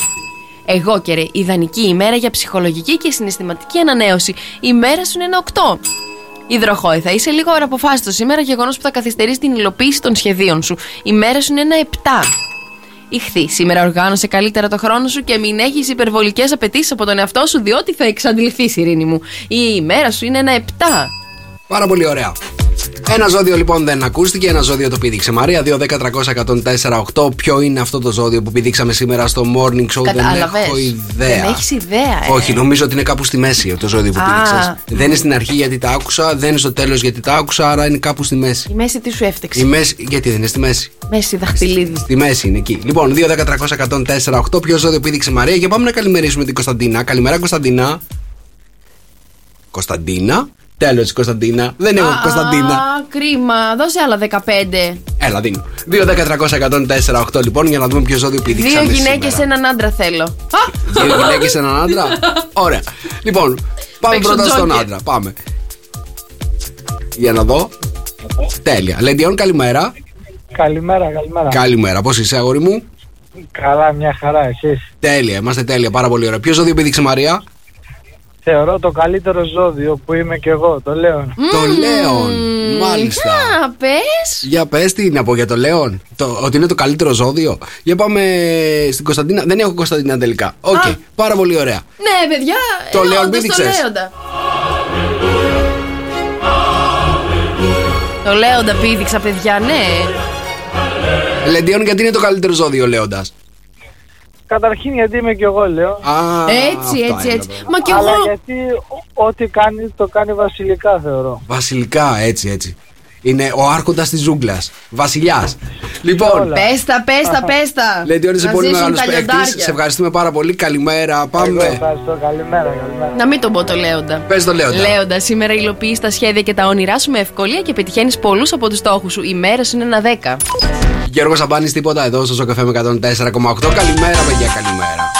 Εγώ καιρε, ιδανική ημέρα για ψυχολογική και συναισθηματική ανανέωση. Η μέρα σου είναι ένα 8. Υδροχόη, θα είσαι λίγο αποφάσιστος σήμερα, γεγονός που θα καθυστερήσει την υλοποίηση των σχεδίων σου. Η μέρα σου είναι ένα 7. Ηχθή, σήμερα οργάνωσε καλύτερα το χρόνο σου και μην έχεις υπερβολικές απαιτήσεις από τον εαυτό σου, διότι θα εξαντληθεί, ειρήνη μου. Η ημέρα σου είναι ένα 7. Πάρα πολύ ωραία. Ένα ζώδιο λοιπόν δεν ακούστηκε, ένα ζώδιο το πήδηξε. Μαρία, 2-10-300-104-8. Ποιο είναι αυτό το ζώδιο που πήδηξαμε σήμερα στο morning show, δεν Κατάλαβες. έχω ιδέα. Δεν έχεις ιδέα, ε. Όχι, νομίζω ότι είναι κάπου στη μέση το ζώδιο που Α. πήδηξες. Δεν είναι στην αρχή γιατί τα άκουσα, δεν είναι στο τέλος γιατί τα άκουσα, άρα είναι κάπου στη μέση. Η μέση τι σου έφτεξε. Η μέση, γιατί δεν είναι στη μέση; Μέση δαχτυλίδι. Στη μέση είναι εκεί. Λοιπόν, 2-10-300-104-8. Ποιο ζώδιο πήδηξε Μαρία; Και πάμε να καλημερίσουμε την Κωνσταντίνα. Καλημέρα, Κωνσταντίνα. Κωνσταντίνα. Τέλος της Κωνσταντίνα. Δεν έχω Κωνσταντίνα. Α, κρίμα. Δώσε άλλα 15. Έλα, δίνω. 2-10-300-104-8 λοιπόν για να δούμε ποιο ζώδιο πήδηξαμε. Δύο γυναίκες, σήμερα. έναν άντρα θέλω. Α! Δύο γυναίκες, έναν άντρα; Ωραία. Λοιπόν, πάμε Παίξω πρώτα στον τζόκερ. άντρα. Πάμε. Για να δω. Τέλεια. Λεντιόν, καλημέρα. Καλημέρα, καλημέρα. Καλημέρα. Πώς είσαι, αγόρι μου; Καλά, μια χαρά, εσείς. Τέλεια. Είμαστε τέλεια. Πάρα πολύ ωραία. Ποιο ζώδιο πήδηξε Μαρία; Θεωρώ το καλύτερο ζώδιο που είμαι και εγώ, το λέω. Το Λέον. Μάλιστα. Α, πες. Για πες τι να πω για το Λέον. Το, ότι είναι το καλύτερο ζώδιο. Για πάμε στην Κωνσταντίνα. Δεν έχω Κωνσταντίνα τελικά. Οκ. Α. Πάρα πολύ ωραία. Ναι, παιδιά. Το ε, Λέον όντως πήδηξες. Το Λέοντα. Το Λέοντα πήδηξα, παιδιά, ναι. Λεντιόν, γιατί είναι το καλύτερο ζώδιο, Λέοντας. Καταρχήν γιατί είμαι και εγώ, λέω. Α, Έτσι, αυτά έτσι, είναι έτσι. τα πράγματα. Μα κι Αλλά εγώ. γιατί ό- ό,τι κάνεις το κάνει βασιλικά, θεωρώ. Βασιλικά, έτσι, έτσι. Είναι ο άρχοντας της ζούγκλας. Βασιλιάς. Λοιπόν, Πέστα, πέστα, πέστα. Λεντιόν, είσαι Να πολύ ζήσουν μεγάλος τα παίκτης. λιοντάρια. Σε ευχαριστούμε πάρα πολύ. Καλημέρα. Εγώ Πάμε. ευχαριστώ. Καλημέρα, καλημέρα. Να μην τον πω το Λέοντα. Πες το Λέοντα. Λέοντα, σήμερα υλοποιείς τα σχέδια και τα όνειρά σου με ευκολία και πετυχαίνεις πολλούς από τους στόχους σου. Η μέρα σου είναι ένα 10. Γιώργος Σαμπάνης, τίποτα εδώ στο Σοκαφέ με 104,8. Καλημέρα, παιδιά, καλημέρα.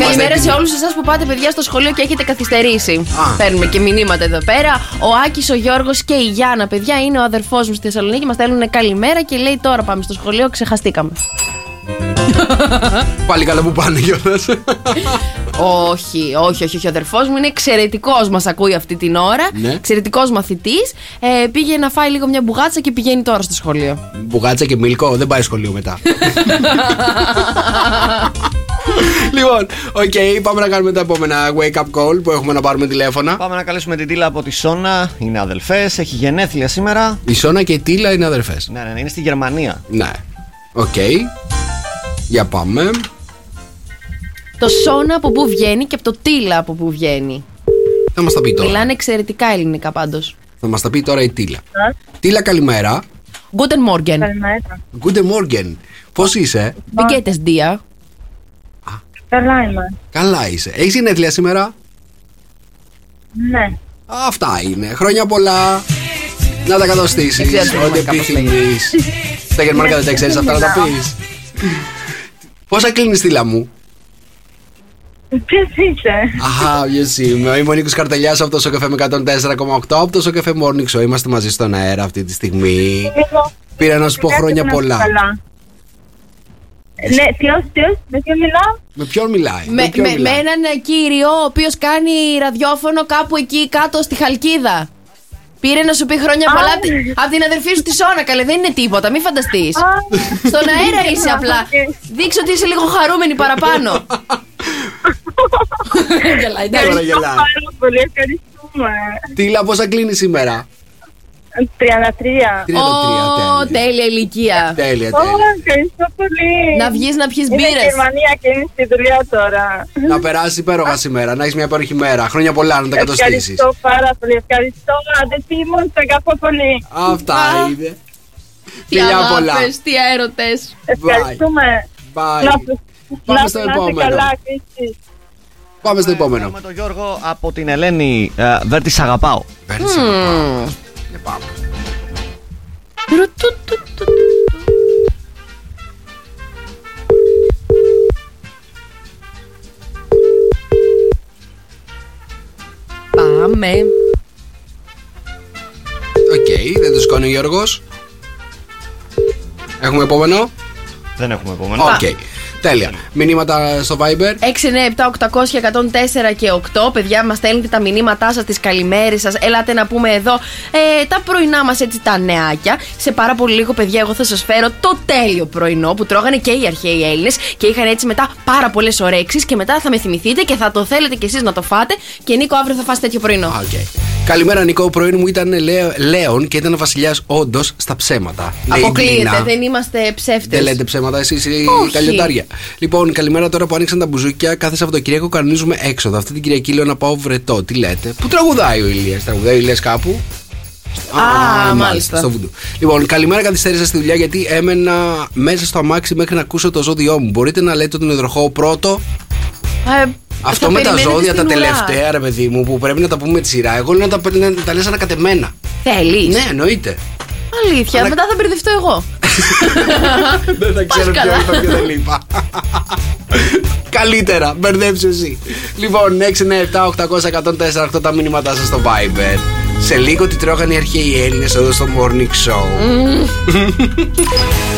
Καλημέρα έτοιμοι. σε όλους εσάς που πάτε, παιδιά, στο σχολείο και έχετε καθυστερήσει. Α. Παίρνουμε και μηνύματα εδώ πέρα. Ο Άκης, ο Γιώργος και η Γιάννα, παιδιά, είναι ο αδερφός μου στη Θεσσαλονίκη. Μας στέλνουν καλημέρα και λέει τώρα πάμε στο σχολείο, ξεχαστήκαμε. Πάλι καλά που πάνε κιόλας. όχι, όχι, όχι, όχι. Ο αδερφός μου είναι εξαιρετικός. Μας ακούει αυτή την ώρα. Ναι. Εξαιρετικός μαθητής. Ε, πήγε να φάει λίγο μια μπουγάτσα και πηγαίνει τώρα στο σχολείο. Μπουγάτσα και Μίλκο, δεν πάει σχολείο μετά. λοιπόν, οκ, πάμε να κάνουμε τα επόμενα wake up call που έχουμε να πάρουμε τηλέφωνα. Πάμε να καλέσουμε την Τίλα από τη Σόνα. Είναι αδελφές, έχει γενέθλια σήμερα. Η Σόνα και η Τίλα είναι αδερφές. Ναι, ναι, ναι, είναι στη Γερμανία. Ναι. Οκ. Για πάμε. Το Σόνα από πού βγαίνει και από το Τίλα από πού βγαίνει. Θα μας τα πει τώρα. Μιλάνε εξαιρετικά ελληνικά πάντως. Θα μας τα πει τώρα η Τίλα. Τίλα, καλημέρα. Guten Morgen. Καλημέρα. Good morning. Πώς είσαι, Wie geht es dir? Καλά είμαι. Καλά είσαι. Έχεις γενέθλια σήμερα; Ναι. Αυτά είναι. Χρόνια πολλά. Να τα κατοστήσεις. Δεν ξέρω Ό,τι τι γερμανικά επιθυμείς. Στα γερμανικά δεν τα ξέρεις αυτά να τα πεις. Πόσα κλείνεις τη μου. Ποιος είσαι; Αχα, ποιο είμαι. Είμαι ο Νίκος Καρτελιάς από το Σοκαφέ με 104,8 από το Σοκαφέ Morning Show. Είμαστε μαζί στον αέρα αυτή τη στιγμή. Λίγο. Πήρα να σου πω χρόνια πολλά. Καλά. Ναι, ποιος, ποιος, με ποιον μιλάω; Με ποιον μιλάει, Με, ποιον με, με μιλάει; έναν κύριο ο οποίος κάνει ραδιόφωνο κάπου εκεί κάτω στη Χαλκίδα. Πήρε να σου πει χρόνια Α, πολλά ναι. από την αδερφή σου τη Σόνα, καλέ. Δεν είναι τίποτα, μην φανταστείς. Α, Στον αέρα είσαι οκ. απλά. Δείξε ότι είσαι λίγο χαρούμενη παραπάνω. Γελάει, εντάξει. Τώρα γελάει. Πάρα πολύ, ευχαριστούμε. Τίλα, πόσα κλείνεις σήμερα; 33. 33, Ω, τέλεια. τέλεια ηλικία. Τέλεια, Ω, τέλεια. ευχαριστώ πολύ. Να βγεις να πιεις Είμαι μπύρες. στη Γερμανία και είμαι στη δουλειά τώρα. Να περάσει υπέροχα σήμερα, να έχεις μια υπέροχη μέρα. Χρόνια πολλά να τα κατοστήσεις. Ευχαριστώ πάρα πολύ. Ευχαριστώ, αδερφή μου, σε αγαπώ πολύ. Αυτά Α. είναι. Τι Φιλιά πολλά. αγάπες, τι έρωτες. Ευχαριστούμε. Bye. Να, Πάμε να, στο να είστε επόμενο. καλά, και εσείς. Πάμε στο επόμενο. Έχουμε τον Γιώργο από την Ελένη. Ε, Βέρτη, σ' αγαπάω. Παίρνει αγαπάω. Για πάμε. Ρουτουτουτουτου. Πάμε. Οκ, δεν το σηκώνει ο Γιώργος. Έχουμε επόμενο; Δεν έχουμε επόμενο. Οκ. Τέλεια. Μηνύματα στο Viber. 697-800-1004 και 8. Παιδιά, μας στέλνετε τα μηνύματά σας, τις καλημέρες σας. Ελάτε να πούμε εδώ ε, τα πρωινά μας, έτσι τα νεάκια. Σε πάρα πολύ λίγο, παιδιά, εγώ θα σας φέρω το τέλειο πρωινό που τρώγανε και οι αρχαίοι Έλληνες και είχαν έτσι μετά πάρα πολλές ορέξεις. Και μετά θα με θυμηθείτε και θα το θέλετε κι εσείς να το φάτε. Και Νίκο, αύριο θα φας τέτοιο πρωινό. Α, οκ. Καλημέρα, Νικό. Ο πρώην μου ήταν Λέ- Λέων και ήταν βασιλιάς όντως στα ψέματα. Λέει η Αποκλείεται, Ντίνα. δεν είμαστε ψεύτες. Δεν λέτε ψέματα εσείς οι Όχι. Καλλιοτάρια. Λοιπόν, καλημέρα τώρα που άνοιξαν τα μπουζούκια. Κάθε Σαββατοκύριακο κανονίζουμε έξοδο. Αυτή την Κυριακή λέω να πάω Βρεττό. Τι λέτε; Πού τραγουδάει ο Ηλίας; Τραγουδάει ο Ηλίας κάπου; Α, μάλιστα. Στο Voodoo. Λοιπόν, καλημέρα. Καθυστέρησα στη δουλειά γιατί έμενα μέσα στο αμάξι μέχρι να ακούσω το ζώδιό μου. Μπορείτε να λέτε τον Υδροχόο πρώτο; Ε, Αυτό το με τα περιμένετε ζώδια τα στην ουρά. τελευταία, ρε παιδί μου, που πρέπει να τα πούμε με τη σειρά. Εγώ λέω να τα, να τα λες ανακατεμένα. Θέλεις; Ναι, εννοείται. Αλήθεια, Ανα- μετά θα μπερδευτώ εγώ. Δεν θα ξέρω ποιο καλά. είπα, ποιο δεν είπα. Καλύτερα, μπερδέψου εσύ. Λοιπόν, 697-800-1048 τα μηνύματά σας στο Viber. Σε λίγο τι τρώγανε οι αρχαίοι Έλληνες εδώ στο Morning Show.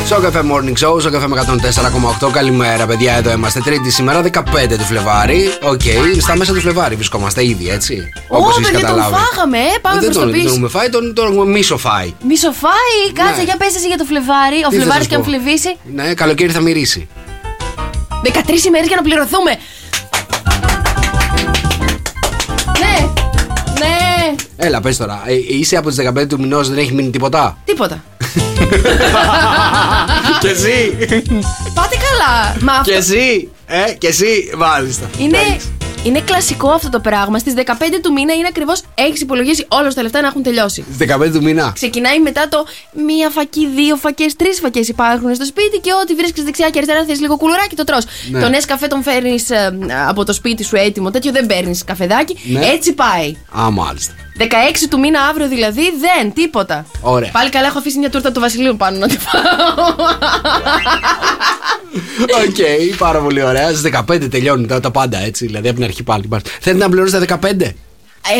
Στο καφέ Morning Show, στο καφέ με 104,8. Καλημέρα, παιδιά. Εδώ είμαστε. Τρίτη σήμερα, 15 του Φλεβάρι. Οκ, στα μέσα του Φλεβάρι βρισκόμαστε ήδη, έτσι. Ω, Όπως έχεις παιδιά, τον καταλάβει. φάγαμε, ε, πάμε δεν προς το τον, πίσω. τον έχουμε φάει, τον, τον έχουμε μισοφάει. Μισοφάει, κάτσε Ναι. για πες εσύ για το Φλεβάρι. Ο Τι θα Φλεβάρι σας και αν πω; φλεβήσει. Ναι, καλοκαίρι θα μυρίσει. 13 ημέρες για να πληρωθούμε. Έλα, πες τώρα. Ε, είσαι από τις 15 του μηνός, δεν έχει μείνει τίποτα; τίποτα. και εσύ; Πάτε καλά. Μα αυτό και εσύ; Ε, και εσύ, μάλιστα. είναι, Εντάξει. είναι κλασικό αυτό το πράγμα. Στις 15 του μήνα είναι ακριβώ έχεις υπολογίσει όλα τα λεφτά να έχουν τελειώσει. Στις 15 του μήνα. Ξεκινάει μετά το μία φακή, δύο φακές, τρεις φακές υπάρχουν στο σπίτι και ό,τι βρίσκεις δεξιά και αριστερά θες λίγο κουλουράκι το τρως. Ναι. Το νες καφέ τον φέρνεις από το σπίτι σου έτοιμο, τέτοιο δεν παίρνεις καφεδάκι. Ναι. Έτσι πάει. Α, μάλιστα. 16 του μήνα αύριο δηλαδή δεν, τίποτα. Ωραία. Πάλι καλά έχω αφήσει μια τούρτα του Βασιλείου πάνω να τη φάω. Οκ, πάρα πολύ ωραία. Στις 15 τελειώνουν τα, τα πάντα έτσι. Δηλαδή από την αρχή πάλι. Θέλετε να πληρώσετε τα 15.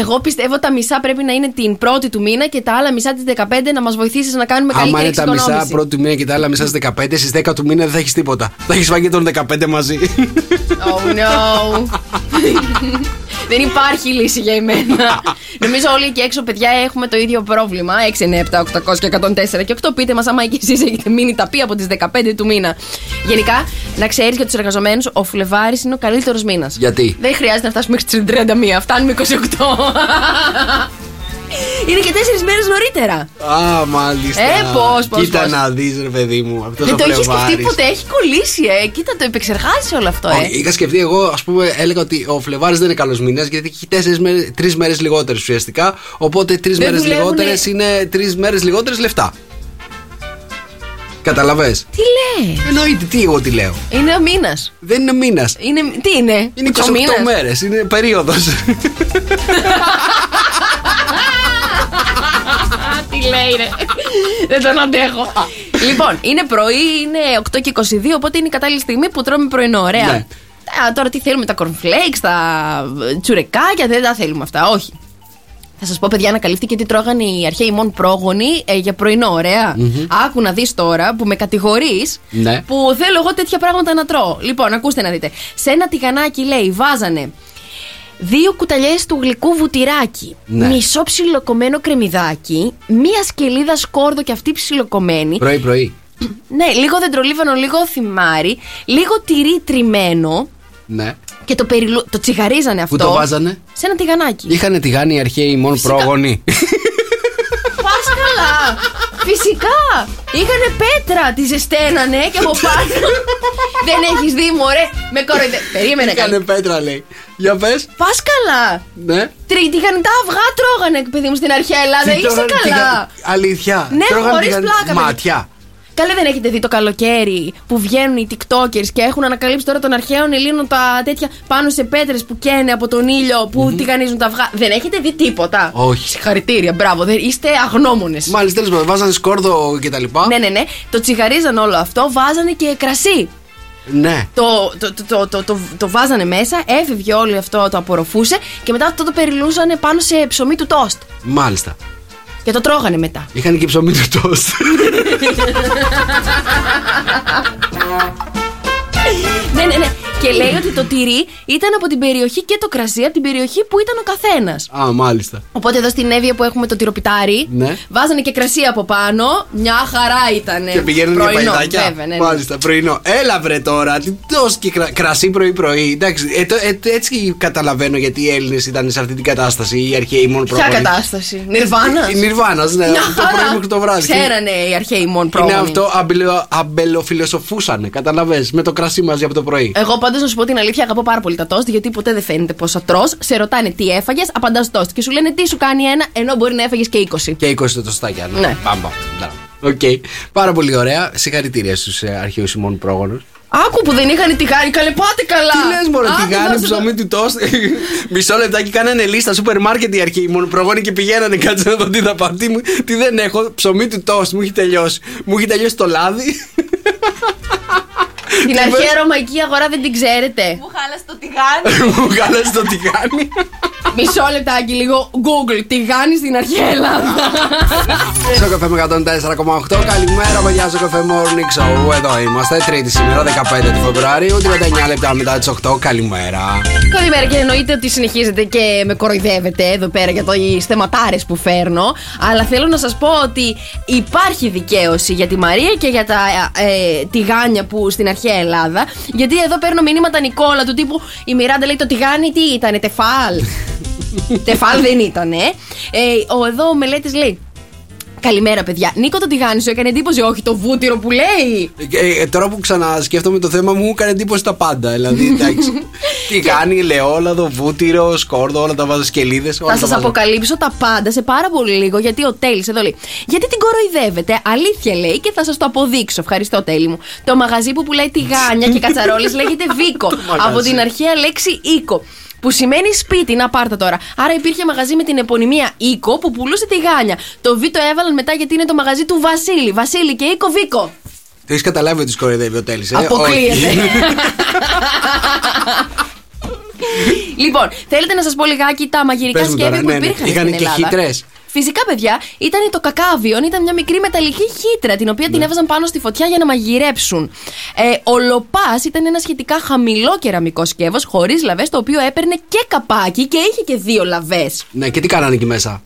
Εγώ πιστεύω τα μισά πρέπει να είναι την πρώτη του μήνα και τα άλλα μισά τη 15 να μας βοηθήσεις να κάνουμε Άμα καλύτερη είναι τα μισά εξοικονόμηση. πρώτου του μήνα και τα άλλα μισά στις 15, στις 10 του μήνα δεν θα έχεις τίποτα. Θα έχεις φάει και τον 15 μαζί. Oh no. Δεν υπάρχει λύση για εμένα. Νομίζω όλοι εκεί έξω, παιδιά, έχουμε το ίδιο πρόβλημα. 6, 9, 7, 800 και 104 και 8. Πείτε μας, άμα και εσείς έχετε μείνει ταπεί από τις 15 του μήνα. Γενικά, να ξέρεις για τους εργαζομένους, ο Φλεβάρης είναι ο καλύτερος μήνας. Γιατί; Δεν χρειάζεται να φτάσουμε μέχρι τις 31. Φτάνουμε 28. Είναι και τέσσερις μέρες νωρίτερα. Α, μάλιστα. Ε, πώς, πώς, Κοίτα πώς. να δεις, ρε παιδί μου. Αυτό Δεν το είχε σκεφτεί Φλεβάρης. ποτέ. Έχει κολλήσει, ε. Κοίτα, το επεξεργάζεσαι όλο αυτό, Όχι, ε. Είχα σκεφτεί εγώ, ας πούμε, έλεγα ότι ο Φλεβάρη δεν είναι καλός μήνας γιατί έχει τρεις μέρες λιγότερες ουσιαστικά. Οπότε τρεις Δεν μέρες δουλεύουνε. λιγότερες είναι τρεις μέρες λιγότερες λεφτά. Καταλαβέ. Τι λέει. Εννοείται, τι εγώ τι λέω. Είναι ο μήνας. Δεν είναι μήνας. Είναι, τι είναι, Είναι 28 ο μήνας; μέρες, είναι περίοδος. Τι λέει, ρε. Δεν τον αντέχω. λοιπόν, είναι πρωί, είναι 8 και 22, οπότε είναι η κατάλληλη στιγμή που τρώμε πρωινό. Ωραία. Ναι. Α, τώρα τι θέλουμε, τα cornflakes, τα τσουρεκάκια, δεν τα θέλουμε αυτά. Όχι. Θα σας πω, παιδιά, ανακαλύφθηκε τι τρώγανε οι αρχαίοι μόν πρόγονοι ε, για πρωινό, ωραία. Άκου να δεις τώρα που με κατηγορείς Ναι. που θέλω εγώ τέτοια πράγματα να τρώω. Λοιπόν, ακούστε να δείτε. Σε ένα τηγανάκι, λέει, βάζανε δύο κουταλιές του γλυκού βουτυράκι, Ναι. μισό ψιλοκομμένο κρεμμυδάκι, μία σκελίδα σκόρδο και αυτή ψιλοκομμένη. Πρωί-πρωί. Ναι, λίγο δεντρολίβανο, λίγο θυμάρι, λίγο τυρί τριμμένο Ναι. και το, περιλου... το τσιγαρίζανε αυτό. Πού το βάζανε; Σε ένα τηγανάκι. Είχαν τηγάνι οι αρχαίοι μόνο Φυσικά. πρόγονοι. Πας καλά! Φυσικά! Είχανε πέτρα, τη ζεσταίνανε και από πάνω. Δεν έχεις δει, μωρέ! Με κοροϊδε. Περίμενε Είχανε καλή. πέτρα, λέει. Για πες. Πας καλά! Ναι. Τρι- Τηγανιτά αυγά τρώγανε, παιδί μου, στην αρχαία Ελλάδα. Τι Είσαι τρώγανε καλά. τηγα- Αλήθεια. Ναι, Τρώγανε χωρίς τηγανι- πλάκα, παιδί. Μάτια. Καλέ δεν έχετε δει το καλοκαίρι που βγαίνουν οι TikTokers και έχουν ανακαλύψει τώρα των αρχαίων Ελλήνων τα τέτοια πάνω σε πέτρες που καίνε από τον ήλιο που τηγανίζουν τα αυγά. Δεν έχετε δει τίποτα. Όχι. Συγχαρητήρια, μπράβο. Δεν, είστε αγνώμονες. Μάλιστα, τέλος πάντων, βάζανε σκόρδο και τα λοιπά. Ναι, ναι, ναι. Το τσιγαρίζαν όλο αυτό, βάζανε και κρασί. Ναι. Το, το, το, το, το, το, το βάζανε μέσα, έφευγε όλο αυτό, το απορροφούσε και μετά αυτό το περιλούσανε πάνω σε ψωμί του τόστ. Μάλιστα. Και το τρώγανε μετά. Είχαν και ψωμί του τόστ. ναι, ναι, ναι. Και λέει ότι το τυρί ήταν από την περιοχή και το κρασί από την περιοχή που ήταν ο καθένας. Α, μάλιστα. Οπότε εδώ στην Εύβοια που έχουμε το τυροπιτάρι, Ναι. βάζανε και κρασί από πάνω. Μια χαρά ήταν. Και πηγαίνουν για Πρωινό, παϊδάκια. Βέβαια, ναι, ναι. Μάλιστα, πρωινό. Έλα βρε τώρα. Τι τόσο και κρα- κρασί πρωί-πρωί. Εντάξει, ε, το- ε, έτσι καταλαβαίνω γιατί οι Έλληνες ήταν σε αυτή την κατάσταση. Οι αρχαίοι μόνο Ποια πρόγονοι. κατάσταση; Νιρβάνας; Η Νιρβάνας, ναι. Μια Το πρωί χαρά. μέχρι το βράδυ. Ξέρανε οι αρχαίοι μόνο Είναι πρόγονοι. αυτό αμπελο, αμπελοφιλοσοφούσανε. Καταλαβες με το κρασί μαζί από το πρωί. Εγώ πάντως να σου πω την αλήθεια, αγαπώ πάρα πολύ τα τοστ, γιατί ποτέ δεν φαίνεται πόσα τρώω. Σε ρωτάνε τι έφαγες, απαντάς τοστ. Και σου λένε τι σου κάνει ένα, ενώ μπορεί να έφαγες και 20. Και 20 τοστάκια. Ναι. Ναι. Πάμε, πάμε. Οκ. Πάρα πολύ ωραία. Συγχαρητήρια στους ε, αρχαίους ημών πρόγονους. Άκου που δεν είχαν τη γάρη, καλέ πάτε καλά. Τι λες, Μωρέ, Άντε, τι κάνει να σου πω- ψωμί του τόστ. Μισό λεπτάκι κάνανε λίστα σούπερ μάρκετ οι αρχαίοι μόνο πρόγονοι και πηγαίνανε κάτσε να δω τι θα πάω. Τι, μου- τι δεν έχω, ψωμί του τόστ μου έχει τελειώσει. Μου έχει τελειώσει το λάδι. Την αρχαία ρωμαϊκή αγορά δεν την ξέρετε. Μου χάλασε το τηγάνι. μου γάλασε το τηγάνι. Μισό λεπτάκι λίγο. Google, τηγάνι στην αρχαία Ελλάδα. Στο καφέ με 104,8. Καλημέρα, παιδιά, στο καφέ Morning Show. Εδώ είμαστε. Τρίτη σήμερα, 15 του Φεβρουαρίου, 39 λεπτά μετά τις 8. Καλημέρα. Καλημέρα και εννοείται ότι συνεχίζετε και με κοροϊδεύετε εδώ πέρα για τι θεματάρε που φέρνω. Αλλά θέλω να σας πω ότι υπάρχει δικαίωση για τη Μαρία και για τα ε, τηγάνια που στην αρχαία Ελλάδα. Γιατί εδώ παίρνω μηνύματα Νικόλα του τύπου Η Μιράντα λέει το τηγάνι τι ήταν, τεφάλ. τεφάλ δεν ήταν, ε. ε ο εδώ ο μελέτης λέει Καλημέρα, παιδιά. Νίκο το τηγάνι σου έκανε εντύπωση, όχι το βούτυρο που λέει. Ε, ε, τώρα που ξανασκέφτομαι το θέμα μου, έκανε εντύπωση τα πάντα. Δηλαδή, εντάξει. τηγάνι, ελαιόλαδο, βούτυρο, σκόρδο, όλα τα βάζω σκελίδες. Θα σας αποκαλύψω τα πάντα σε πάρα πολύ λίγο, γιατί ο Τέλης εδώ λέει. Γιατί την κοροϊδεύετε, αλήθεια λέει και θα σας το αποδείξω. Ευχαριστώ, Τέλη μου. Το μαγαζί που πουλάει τηγάνια και κατσαρόλες λέγεται Βίκο. από την αρχαία λέξη οίκο που σημαίνει σπίτι. Να πάρτε τώρα. Άρα υπήρχε μαγαζί με την επωνυμία Οίκο που πουλούσε τη γάνια. Το Β το έβαλαν μετά γιατί είναι το μαγαζί του Βασίλη. Βασίλη και Οίκο Βίκο. Το έχεις καταλάβει ότι σκορεδεύει ο Τέλης. Ε; Αποκλείεται. λοιπόν, θέλετε να σας πω λιγάκι τα μαγειρικά σχέδια που ναι, ναι. υπήρχαν Είχαν και χύτρες. Φυσικά, παιδιά, ήταν το κακάβιον, ήταν μια μικρή μεταλλική χύτρα την οποία την Ναι. έβαζαν πάνω στη φωτιά για να μαγειρέψουν. Ε, ο λοπάς ήταν ένα σχετικά χαμηλό κεραμικό σκεύος, χωρίς λαβές, το οποίο έπαιρνε και καπάκι και είχε και δύο λαβές. Ναι, και τι κάνανε εκεί μέσα;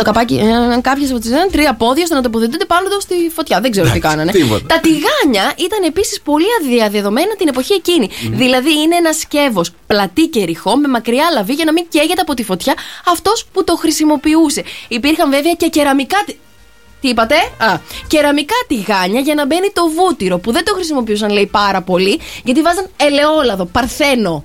Στο καπάκι, ε, κάποιες ήταν τρία πόδια ώστε να τοποθετούνται πάνω τους στη φωτιά. Δεν ξέρω τι κάνανε. τίποτα. Τα τηγάνια ήταν επίσης πολύ αδιαδεδομένα την εποχή εκείνη. Δηλαδή είναι ένας σκεύος πλατή και ρηχό με μακριά λαβή για να μην καίγεται από τη φωτιά αυτός που το χρησιμοποιούσε. Υπήρχαν βέβαια και κεραμικά. τι- Τι είπατε; Α, κεραμικά τηγάνια για να μπαίνει το βούτυρο που δεν το χρησιμοποιούσαν λέει πάρα πολύ γιατί βάζαν ελαιόλαδο, παρθένο.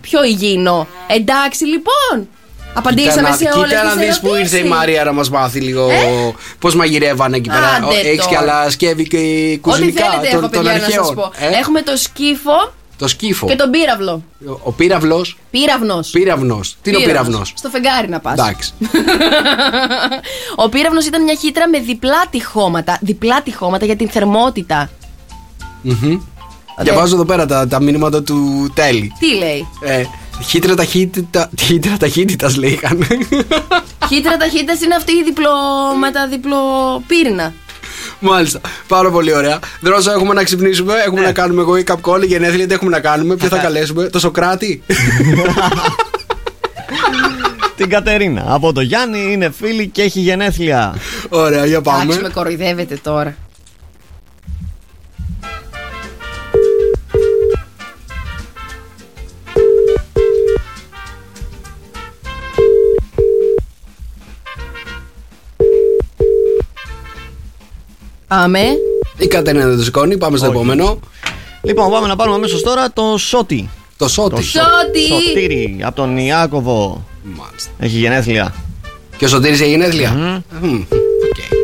Πιο υγιεινό. Εντάξει λοιπόν. Απαντήσαμε Κοίτα σε να- όλες Κοίτα να τις δεις που ήρθε η ερωτήσεις. Μαρία να μας μάθει λίγο Ε; πώς μαγειρεύανε εκεί πέρα. Άντε Έχεις και τώρα. άλλα σκεύη και Ό,τι κουζινικά θέλετε έχω των, των παιδιά να σας αρχαίων. πω. Ε; Έχουμε το σκύφο Το σκύφο. και τον πύραυλο. Ο- Ο πύραυλος. Πύραυνος. Πύραυνος. Τι είναι ο πύραυνος. Στο φεγγάρι να πας. Εντάξει. Ο πύραυνος ήταν μια χύτρα με διπλά τυχώματα. Διπλά τυχώματα για την θερμότητα. Μμμ. Διαβάζω εδώ πέρα τα, τα μηνύματα του Τέλη. Τι λέει; Ε, χύτρα ταχύτητα. Χύτρα ταχύτητας λέει είχαν. Χύτρα ταχύτητας είναι αυτή η διπλο... με τα διπλοπύρνα. Μάλιστα. Πάρα πολύ ωραία. Δρόσα, έχουμε να ξυπνήσουμε. Ναι. Έχουμε να κάνουμε εγώ ή καπκόλ, γενέθλια. Τι έχουμε να κάνουμε. Ποιο θα καλέσουμε. Το Σοκράτη. Την Κατερίνα. Από το Γιάννη είναι φίλη και έχει γενέθλια. ωραία, για Εντάξει, με πάμε. κοροϊδεύετε τώρα. Πάμε. Η Κατερίνα δεν το σηκώνει. Πάμε στο Όχι. επόμενο. Λοιπόν, πάμε να πάρουμε αμέσως τώρα το Σότι. Το Σότι. Το Σότι. Σωτήρι από τον Ιάκωβο. Μάλιστα. Έχει γενέθλια. Και ο Σωτήρης έχει γενέθλια. Μμμ, οκ.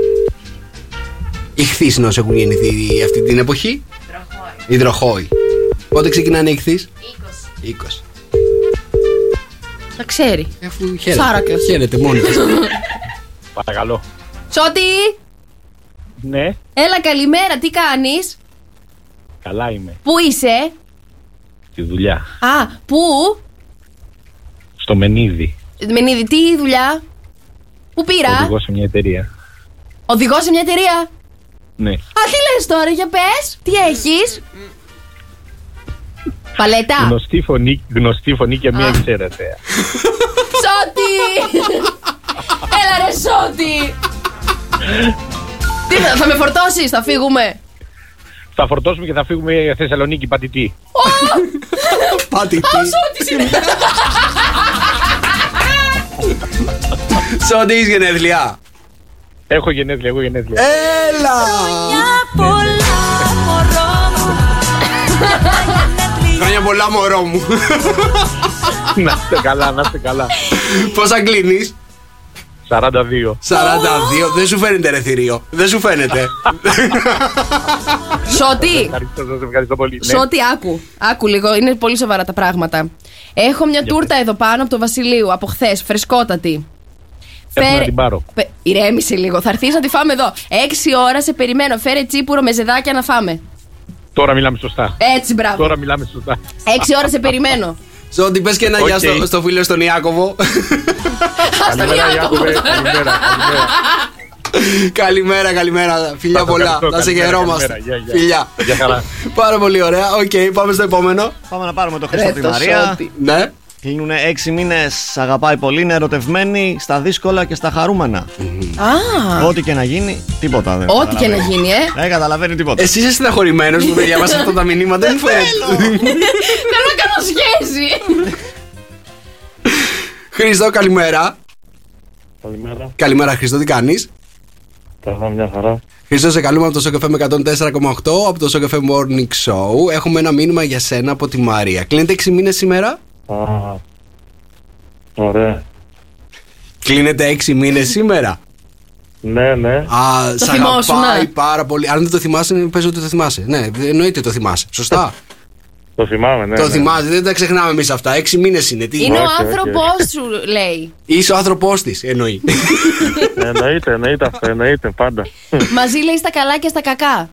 Οι χθίσνος έχουν γεννηθεί αυτή την εποχή; Υδροχόη. Πότε ξεκινάνε οι χθείς; 20. Τα ξέρει. Αφού χαίρεται. Σάρακας. Χαίρεται μόνη της. Παρακαλώ. Σώτη! Ναι, Έλα καλημέρα, τι κάνεις; καλά είμαι. Πού είσαι; Στη δουλειά. Α, πού; Στο Μενίδη. Μενίδη, τι δουλειά; Πού πήρα; Οδηγώ σε μια εταιρεία. Οδηγός σε μια εταιρεία; Ναι. Α, τι λες τώρα, για πες. Τι έχεις; Παλέτα. Γνωστή φωνή, γνωστή φωνή και μια Α. εξαίρετέα. Σώτη! Έλα ρε Σώτη! Τι θα, θα με φορτώσεις, θα φύγουμε; Θα φορτώσουμε και θα φύγουμε για Θεσσαλονίκη πατητή. Πάτη τι. Σώτης είναι. Σώτη έχεις γενέθλια; Έχω γενέθλια, εγώ γενέθλια. Έλα. Χρόνια πολλά μωρό μου. να είστε καλά, να είστε καλά. Πόσα κλείνεις; 42. 42. Δεν σου φαίνεται ρε θηρίο. Δεν σου φαίνεται. Σώτη! Ευχαριστώ, σας ευχαριστώ πολύ. Ναι. Σώτη, άκου. Άκου λίγο, είναι πολύ σοβαρά τα πράγματα. Έχω μια τούρτα εδώ πάνω από το Βασιλείου, από χθες, φρεσκότατη. Έρχομαι να την πάρω. Πε- Ηρέμησε λίγο, θα έρθεις να τη φάμε εδώ. Έξι ώρα σε περιμένω. Φέρε τσίπουρο με ζεδάκια να φάμε. Τώρα μιλάμε σωστά. Έτσι, μπράβο. Τώρα μιλάμε σωστά. Έξι ώρα σε περιμένω. Ζώντι, πες και ένα Οκ. γεια στο, στο φίλο στον Ιάκωβο. Καλημέρα, Ιάκωβε. Καλημέρα, καλημέρα. καλημέρα, καλημέρα. Φιλιά Θα το πολλά. ευχαριστώ. Να σε Καλημέρα, χαιρόμαστε. καλημέρα. Γεια, γεια. Φιλιά. Γεια χαρά. Πάρα πολύ ωραία. Οκ, πάμε στο επόμενο. Πάμε να πάρουμε το Χριστό Ρε, τη το Μαρία. σώτη. Ναι. Κλείνουν έξι μήνες, αγαπάει πολύ, είναι ερωτευμένη στα δύσκολα και στα χαρούμενα. Α, Ό,τι και να γίνει, τίποτα δεν. ό,τι και να καταλαβαίνει. γίνει, ε. Δεν καταλαβαίνει τίποτα. Εσύ είσαι στεναχωρημένος που δεν διάβασα αυτά τα μηνύματα. Δεν μου φαίνεται. Θέλω να κάνω σχέση. Χριστό, καλημέρα. Καλημέρα. Καλημέρα, Χριστό, τι κάνεις; Καλά, μια χαρά. Χριστό, σε καλούμε από το Σοκαφέ με 104,8 από το Σοκαφέ Morning Show. Έχουμε ένα μήνυμα για σένα από τη Μαρία. Κλείνετε 6 μήνες σήμερα; Α, ωραία. Κλείνετε 6 μήνες σήμερα; Ναι, ναι. Α, σ' θυμόσουν, αγαπάει ναι. πάρα πολύ. Αν δεν το θυμάσαι, πες ότι το θυμάσαι. Ναι, εννοείται το θυμάσαι. Σωστά. Το θυμάμαι, ναι. το ναι. θυμάσαι, δεν τα ξεχνάμε εμείς αυτά. 6 μήνες είναι. Τι; Είναι ο όχι, όχι, άνθρωπός σου, λέει. Είσαι ο άνθρωπός της, εννοεί. Εννοείται, εννοείται αυτό, εννοείται, πάντα. Μαζί λέει στα καλά και στα κακά.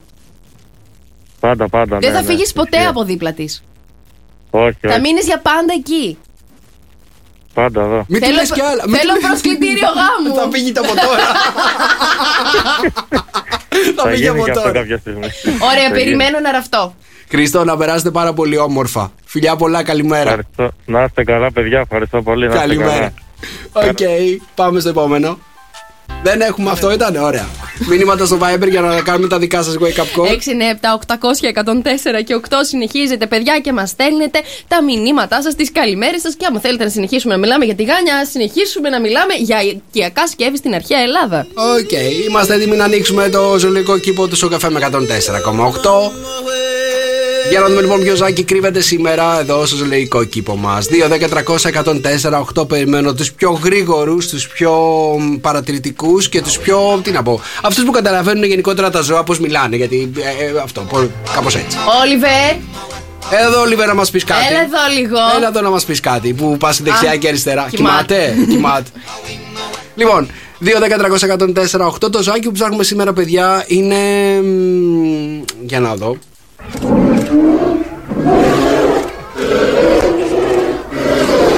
Πάντα, πάντα. Δεν ναι, θα ναι. φύγεις ποτέ Ισχύει. από δίπλα της. Όχι, Θα όχι. μείνεις για πάντα εκεί. Πάντα εδώ. Μην του Θέλω- λες κι άλλα. Μην θέλω του λες- προσκλητήριο γάμου. Θα φύγει από τώρα. Θα Θα φύγει γίνει από και αυτό τώρα. κάποια στιγμή. Ωραία, Θα περιμένω ένα ραφτό. Χριστό, να περάσετε πάρα πολύ όμορφα. Φιλιά πολλά, καλημέρα. Ευχαριστώ. Να είστε καλά, παιδιά. Ευχαριστώ πολύ. Να είστε Καλημέρα. καλά. Οκ, πάμε στο επόμενο. Δεν έχουμε αυτό, ήταν ωραία. Μηνύματα στο Viber για να κάνουμε τα δικά σας wake up call. 6, 9, 7, 800, 104 και 8 συνεχίζετε, παιδιά, και μας στέλνετε τα μηνύματά σας, τις καλημέρες σας. Και άμα θέλετε να συνεχίσουμε να μιλάμε για τη Γάνια, ας συνεχίσουμε να μιλάμε για οικιακά σκεύη στην αρχαία Ελλάδα. Οκ, είμαστε έτοιμοι να ανοίξουμε το ζωολογικό κήπο του Sok FM 104,8. Για να δούμε λοιπόν ποιο ζωάκι κρύβεται σήμερα εδώ στο ζωολογικό κήπο μας. 2, 10, 300, 104, 8. Περιμένω τους πιο γρήγορους, τους πιο παρατηρητικούς και τους πιο. Τι να πω. Αυτούς που καταλαβαίνουν γενικότερα τα ζώα πώς μιλάνε. Γιατί ε, ε, αυτό, κάπως έτσι. Όλιβερ, Εδώ, Όλιβερ, να μας πεις κάτι. έλα εδώ λίγο. Έλα εδώ να μας πεις κάτι που πας δεξιά Α, και αριστερά. κοιμάται. Κοιμάται. Κοιμάται. λοιπόν, 2, 10, 300, 104, 8. Το ζάκι που ψάχνουμε σήμερα, παιδιά, είναι. μ, Για να δω.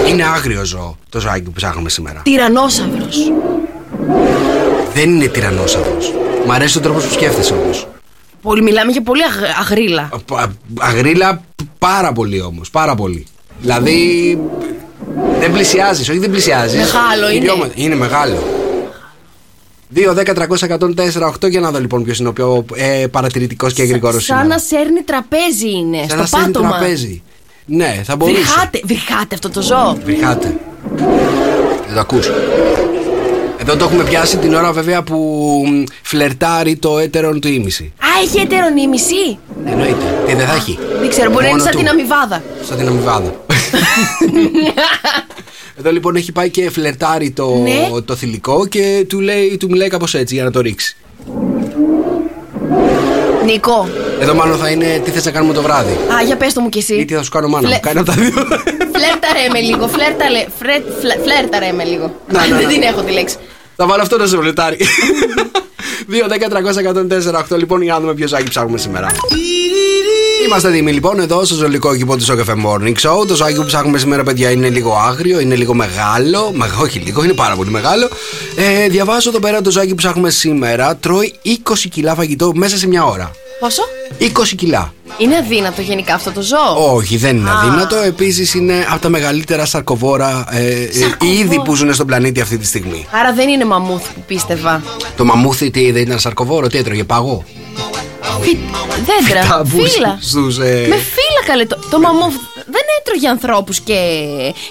Είναι άγριο ζώο το ζάκι που ψάχνουμε σήμερα. Τυρανόσαυρος. Δεν είναι τυρανόσαυρος. Μ' αρέσει ο τρόπος που σκέφτεσαι όμως. Πολύ, μιλάμε για πολύ αγ- αγρίλα. Αγρίλα π- πάρα πολύ όμως. Πάρα πολύ. Δηλαδή. Δεν πλησιάζεις, όχι δεν πλησιάζεις. Μεγάλο είναι. Είναι μεγάλο. 2, 10, 300, 104, 8 για να δω λοιπόν ποιος είναι ο πιο ε, παρατηρητικός και γρήγορος Σαν να σέρνει τραπέζι είναι. Σαν στο να στέλνει πάτωμα. τραπέζι. Ναι, θα μπορούσε. Βρυχάτε, βρυχάτε αυτό το ζώο. Βρυχάτε. Δεν το ακούς. Εδώ το έχουμε πιάσει την ώρα βέβαια που μ, φλερτάρει το έτερον του ήμιση. Α, έχει ετερονίμηση. Εννοείται. Τι δεν θα έχει. Δεν ξέρω, μπορεί να είναι Μόνο σαν του. την αμοιβάδα. Σαν την αμοιβάδα. Εδώ λοιπόν έχει πάει και φλερτάρει το, Ναι. το θηλυκό και του, λέει, του μιλάει κάπως έτσι για να το ρίξει. Νικό. Εδώ μάλλον θα είναι τι θες να κάνουμε το βράδυ; Α, για πες το μου κι εσύ. Ή τι θα σου κάνω μάνα Φλε- μου. Κάνει από τα δύο. Φλέρταρε με λίγο. Φλέρταρε, φρε, φλε- φλέρταρε με λίγο. Να, να, να. Δεν την έχω τη λέξη. θα βάλω αυτό να σε φλερτάρει. 2, 10, 300, 104, 8 λοιπόν για να δούμε ποιος ζάκι ψάχνουμε σήμερα. Είμαστε έτοιμοι λοιπόν εδώ στο ζωολογικό κήπο του Σοκαφέ Morning Show. Το ζάκι που ψάχνουμε σήμερα, παιδιά, είναι λίγο άγριο, είναι λίγο μεγάλο. Μα, όχι λίγο, είναι πάρα πολύ μεγάλο. Ε, διαβάζω εδώ πέρα το ζάκι που ψάχνουμε σήμερα. Τρώει 20 κιλά φαγητό μέσα σε μια ώρα. Πόσο; 20 κιλά. Είναι αδύνατο γενικά αυτό το ζώο; Όχι, δεν είναι Α. αδύνατο. Επίσης είναι από τα μεγαλύτερα σαρκοβόρα ε, ε, Σαρκοβόρα. είδη που ζουν στον πλανήτη αυτή τη στιγμή. Άρα δεν είναι μαμούθ που πίστευα. Το μαμούθι τι δεν ήταν σαρκοβόρο, τι έτρωγε, παγό. Φι... Δέντρα. Ταμπούς Φύλλα. στους, ε, Με φύλλα καλέ. Το, το μαμούθ δεν έτρωγε ανθρώπους και,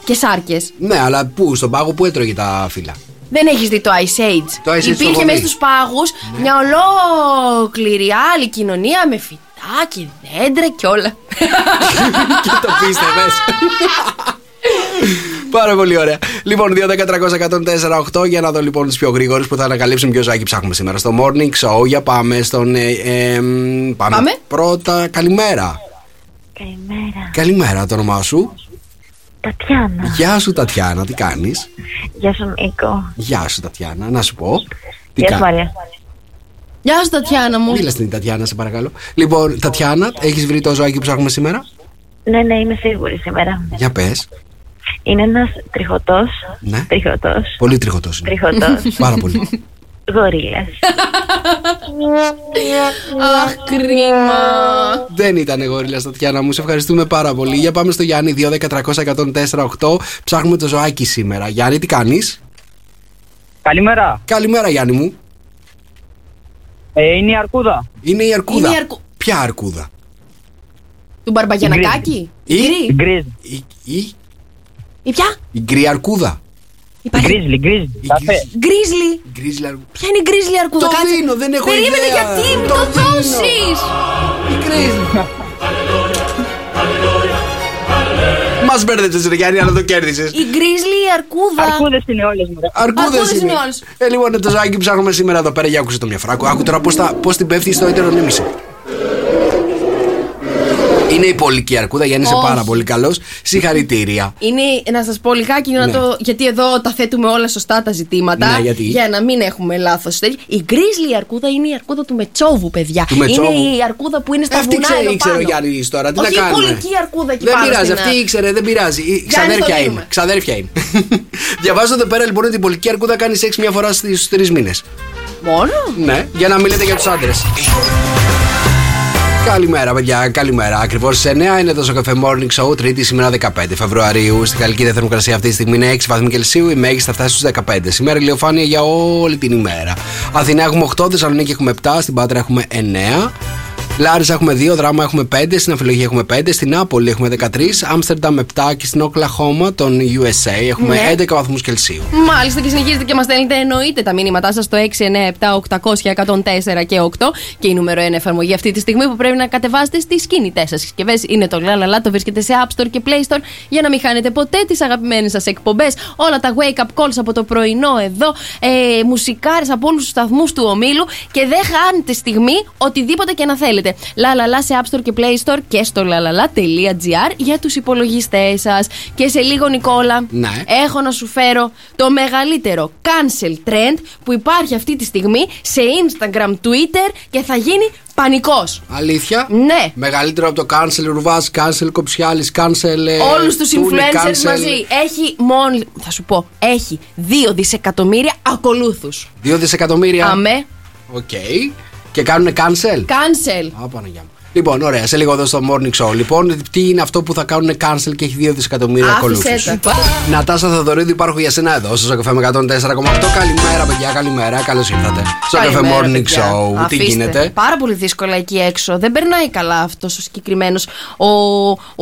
και σάρκες. Ναι, αλλά πού, στον πάγο που έτρωγε τα φύλλα; Δεν έχεις δει το Ice Age. Το Ice Age το Υπήρχε έχω μέσα δει. στους πάγους μια ολόκληρη άλλη κοινωνία με φυτά και δέντρα και όλα. και το πίστευες. Πάρα πολύ ωραία. Λοιπόν, 2, 10, 300, 104, 8 για να δω λοιπόν του πιο γρήγορου που θα ανακαλύψουν ποιο ζάκι ψάχνουμε σήμερα στο morning show. Για πάμε στον. Ε, ε, μ, πάμε. Πάμε. Πρώτα, καλημέρα. Καλημέρα. Καλημέρα, το όνομά σου. Τατιάνα. Γεια σου, Τατιάνα, τι κάνεις; Γεια σου, Νίκο. Γεια σου, Τατιάνα, να σου πω. Τι Γεια σου, κα- Μαρία. Γεια σου, Τατιάνα μου. Μίλα στην Τατιάνα, σε παρακαλώ. Λοιπόν, Τατιάνα, έχεις βρει το ζωάκι που ψάχνουμε σήμερα; Ναι, ναι, είμαι σίγουρη σήμερα. Για πες. Είναι ένας τριχωτός. Ναι. Τριχωτός. Πολύ τριχωτός. Τριχωτός. Πάρα πολύ. Γορίλας. Αχ, κρίμα. Δεν ήταν γόριλα Τατιάνα μου. Σε ευχαριστούμε πάρα πολύ. Για πάμε στο Γιάννη 2-10-300-104-8. Ψάχνουμε το ζωάκι σήμερα. Γιάννη, τι κάνεις; Καλημέρα. Καλημέρα, Γιάννη μου. Ε, είναι η Αρκούδα. Είναι η Αρκούδα. Είναι η Αρκου- Ποια Αρκούδα; Του Μπαρμπαγιανακάκη; Η, Γκρι. Γκρίζ. η, η, Η ποια; η γκρι Αρκούδα. Υπάρχει. Γκρίζλι, γκρίζλι. Η Καφέ. γκρι- Γκρίζλι. η γκρίζλι Αρκούδα. Ποια είναι η γκρίζλι αρκούδα, Το κάτσε. δίνω, δεν έχω Περίμενε, ιδέα. γιατί μου Το το δίνω. δώσεις. Η γκρίζλι. Μας μπέρδεψες, ρε Γιάννη, αλλά το κέρδισες. Η γκρίζλι αρκούδα. Αρκούδες είναι όλες μου. ρε. Αρκούδες Αρκούδες είναι. είναι όλες. Ε, λοιπόν, το ζωάκι που ψάχνουμε σήμερα εδώ πέρα για άκουσε το μια φορά. Άκου τώρα πώς πώς την πέφτει στο έτερο νήμιση. Είναι η πολική αρκούδα, Γιάννη, είσαι Όχι. πάρα πολύ καλός. Συγχαρητήρια. Είναι, να σας πω λιγάκι, για να Ναι. το, γιατί εδώ τα θέτουμε όλα σωστά τα ζητήματα. Ναι, γιατί; Για να μην έχουμε λάθος. Η γκρίζλι αρκούδα είναι η αρκούδα του Μετσόβου, παιδιά. Του Μετσόβου. Είναι η αρκούδα που είναι στα Αυτή βουνά. ξέρει, εδώ ήξερε ο πάνω. Γιάννη τώρα. Τι Όχι, να κάνουμε. η πολική αρκούδα εκεί Δεν πάνω πειράζει, στην- αυτή ήξερε, δεν πειράζει. Η- Γιάννη, Ξαδέρφια το είναι. δίνουμε. Ξαδέρφια είναι. Διαβάζω εδώ πέρα λοιπόν ότι η πολική αρκούδα κάνει σεξ μια φορά στου τρεις μήνες. Μόνο; Ναι, για να μιλείτε για τους άντρες. Καλημέρα, παιδιά, καλημέρα. Ακριβώς σε 9 είναι το Σοκαφέ Morning Show, Τρίτη σήμερα 15 Φεβρουαρίου. Στη Γαλλική Θερμοκρασία αυτή τη στιγμή είναι 6 βαθμοί Κελσίου, η μέγιστη θα φτάσει στους 15. Σήμερα ηλιοφάνεια για όλη την ημέρα. Αθηνά έχουμε 8, Θεσσαλονίκη έχουμε 7, στην Πάτρα έχουμε 9. Λάρισα έχουμε 2, Δράμα έχουμε 5, στην Αφιλογία έχουμε 5, στην Νάπολη έχουμε 13, Άμστερνταμ 7 και στην Οκλαχώμα, των USA, έχουμε Ναι. 11 βαθμούς Κελσίου. Μάλιστα και συνεχίζετε και μας στέλνετε εννοείται τα μήνυματά σας στο 697-800-1004 και 8 και η νούμερο 1 εφαρμογή αυτή τη στιγμή που πρέπει να κατεβάσετε στις κινητές σας συσκευές είναι το Λαλαλά. Το βρίσκεται σε App Store και Play Store για να μην χάνετε ποτέ τις αγαπημένες σας εκπομπές. Όλα τα wake up calls από το πρωινό εδώ, ε, μουσικάρες από όλους τους σταθμούς του ομίλου και δεν χάνετε στιγμή οτιδήποτε και να θέλετε. Λαλαλά σε App Store και Play Store και στο lalala.gr για τους υπολογιστές σας. Και σε λίγο, Νικόλα, Ναι. έχω να σου φέρω το μεγαλύτερο cancel trend που υπάρχει αυτή τη στιγμή σε Instagram, Twitter και θα γίνει πανικός. Αλήθεια; Ναι. Μεγαλύτερο από το cancel Ρουβάς, cancel Κοψιάλης, cancel. ε, Όλους τους Τούνη, influencers cancel. μαζί. Έχει μόνο, θα σου πω, έχει 2 δισεκατομμύρια ακολούθους. Δύο δισεκατομμύρια. Αμέ, Οκ. Και κάνουν cancel. cancel. Α, Παναγιά μου. Λοιπόν, ωραία, σε λίγο εδώ στο morning show. Λοιπόν, τι είναι αυτό που θα κάνουν cancel και έχει 2 δισεκατομμύρια Άφησέ ακολούθους; τα. Νατάσα Θεοδωρίδη, υπάρχω για σένα εδώ στο Σοκαφέ με 104,8. Καλημέρα, παιδιά, καλημέρα. Καλώς ήρθατε. Στο Σοκαφέ Καλημέρα, morning παιδιά. show. Τι Αφήστε. γίνεται; Πάρα πολύ δύσκολα εκεί έξω. Δεν περνάει καλά αυτός ο συγκεκριμένος ο,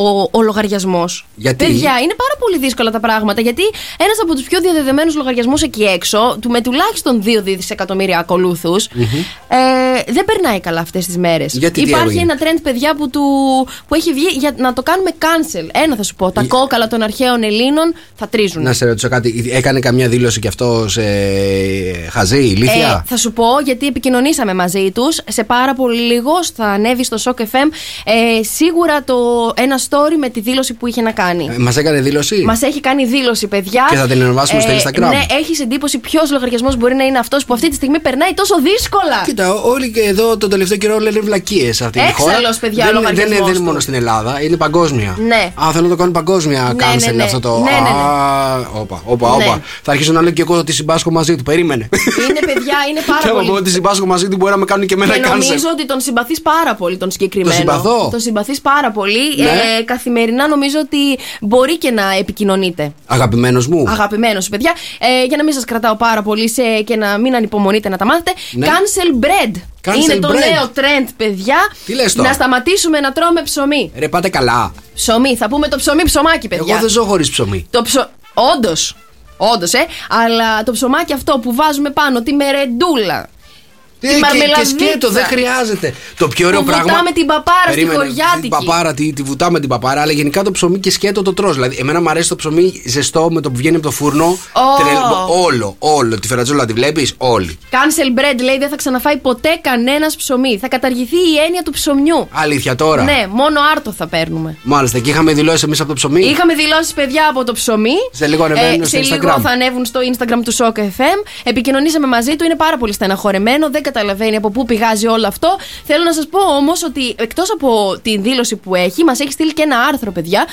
ο, ο λογαριασμός. Γιατί; Παιδιά, είναι πάρα πολύ δύσκολα τα πράγματα. Γιατί ένας από τους πιο διαδεδεμένους λογαριασμούς εκεί έξω, του με τουλάχιστον 2 δισεκατομμύρια ακολούθους, ε, δεν περνάει καλά αυτές τις μέρες. Γιατί, τι Υπάρχει έγινε; ένα trend, παιδιά, που, του, που έχει βγει για να το κάνουμε cancel. Ένα θα σου πω. Τα κόκαλα των αρχαίων Ελλήνων θα τρίζουν. Να σε ρωτήσω κάτι, έκανε καμιά δήλωση κι αυτό σε χαζή, ηλίθια; Ε, θα σου πω γιατί επικοινωνήσαμε μαζί τους. Σε πάρα πολύ λίγο θα ανέβει στο Shock FM ε, σίγουρα το, ένα story με τη δήλωση που είχε να κάνει. Ε, Μας έκανε δήλωση; Μας έχει κάνει δήλωση, παιδιά. Και θα την ανεβάσουμε στο Instagram; Ναι, έχεις εντύπωση ποιος λογαριασμός μπορεί να είναι αυτός που αυτή τη στιγμή περνάει τόσο δύσκολα. Κοίτα, όλοι και εδώ τον τελευταίο καιρό λένε βλακίες σε αυτή τη χώρα. Έξαλλος, παιδιά, δεν, λογαριασμός δεν, είναι, δεν είναι του. μόνο στην Ελλάδα, είναι παγκόσμια. Ναι. Α, θέλω να το κάνω παγκόσμια Ναι, cancel ναι, ναι. αυτό το. Ναι, ναι, ναι. Α, όπα, όπα, Ναι. όπα. Θα αρχίσω να λέω και εγώ ότι συμπάσχω μαζί του. Περίμενε. Είναι παιδιά, είναι πάρα Και άμα πω πολύ. ότι συμπάσχω μαζί του, μπορεί να με κάνουν και εμένα Και cancel. νομίζω ότι τον συμπαθείς πάρα πολύ τον συγκεκριμένο. Τον συμπαθώ. Τον συμπαθείς πάρα πολύ. Ναι. Ε, καθημερινά νομίζω ότι μπορεί και να επικοινωνείτε. Αγαπημένος μου. Αγαπημένος σου, παιδιά. Ε, για να μην σας κρατάω πάρα πολύ σε, και να μην ανυπομονείτε να τα μάθετε. Ναι. Cancel bread. Cancel Είναι το bread. νέο trend, παιδιά. Τι λες τώρα; Να σταματήσουμε να τρώμε ψωμί. Ρε, πάτε καλά. Ψωμί. Θα πούμε το ψωμί ψωμάκι, παιδιά. Εγώ δεν ζω χωρίς ψωμί. Το ψω... Όντως. Όντως, ε. Αλλά το ψωμάκι αυτό που βάζουμε πάνω, τη μερεντούλα. Τι, Τη και, και μαρμελαδίτσα. σκέτο, δεν χρειάζεται. Το πιο ωραίο Που πράγμα. βουτάμε την παπάρα στη Περίμενε, χωριάτικη. Την παπάρα, τη, τη βουτάμε την παπάρα, αλλά γενικά το ψωμί και σκέτο το τρως. Δηλαδή, εμένα μου αρέσει το ψωμί ζεστό με το που βγαίνει από το φούρνο. Ω. Τρελ- όλο, όλο. Τη φερατζόλα τη βλέπεις, όλη. Cancel bread λέει δεν θα ξαναφάει ποτέ κανένας ψωμί. Θα καταργηθεί η έννοια του ψωμιού. Αλήθεια τώρα; Ναι, μόνο άρτο θα παίρνουμε. Μάλιστα, και είχαμε δηλώσει εμείς από το ψωμί; Είχαμε δηλώσει παιδιά από το ψωμί. Σε λίγο ανεβαίνουν Ε, στο σε Instagram. λίγο θα ανέβουν στο Instagram του Shock FM. Επικοινωνήσαμε μαζί του, είναι πάρα πολύ στεναχωρεμένο. Δεν καταλαβαίνει από πού πηγάζει όλο αυτό. Θέλω να σας πω όμως ότι εκτός από την δήλωση που έχει, μας έχει στείλει και ένα άρθρο, παιδιά,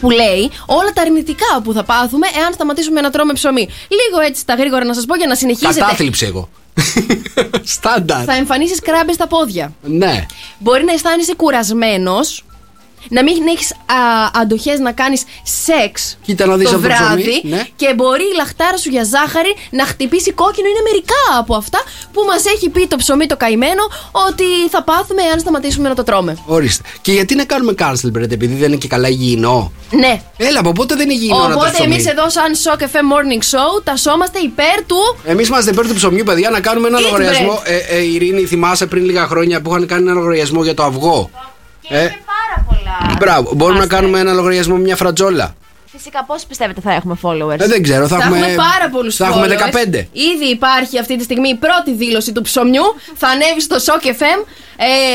που λέει όλα τα αρνητικά που θα πάθουμε εάν σταματήσουμε να τρώμε ψωμί. Λίγο έτσι τα γρήγορα να σας πω για να συνεχίσετε. Κατάθλιψη εγώ. Στάνταρ. Θα εμφανίσεις κράμπες στα πόδια. Ναι. Μπορεί να αισθάνεσαι κουρασμένος. Να μην έχεις αντοχές να κάνεις σεξ Κοίτα να δεις το αυτό το ψωμί, βράδυ ναι. και μπορεί η λαχτάρα σου για ζάχαρη να χτυπήσει κόκκινο. Είναι μερικά από αυτά που μας έχει πει το ψωμί το καημένο ότι θα πάθουμε εάν σταματήσουμε να το τρώμε. Ορίστε. Και γιατί να κάνουμε cancel, Μπρετ, επειδή δεν είναι και καλά υγιεινό; Ναι. Έλα, από πότε δεν είναι υγιεινό να το Οπότε ψωμί; εμεί εδώ, σαν Shock FM Morning Show, τασόμαστε υπέρ του. Εμείς είμαστε υπέρ του ψωμιού, παιδιά, να κάνουμε ένα Eat λογαριασμό. Ε, ε, Ειρήνη, θυμάσαι πριν λίγα χρόνια που είχαν κάνει ένα λογαριασμό για το αυγό; Ε, Πάρα πολλά. μπράβο, μπορούμε να κάνουμε ένα λογαριασμό με μια φρατζόλα. Φυσικά, πώς πιστεύετε θα έχουμε followers; Ε, δεν ξέρω, θα, Θα έχουμε πάρα πολλούς Θα έχουμε 15. Ήδη υπάρχει αυτή τη στιγμή η πρώτη δήλωση του ψωμιού. Θα ανέβει στο Shock FM.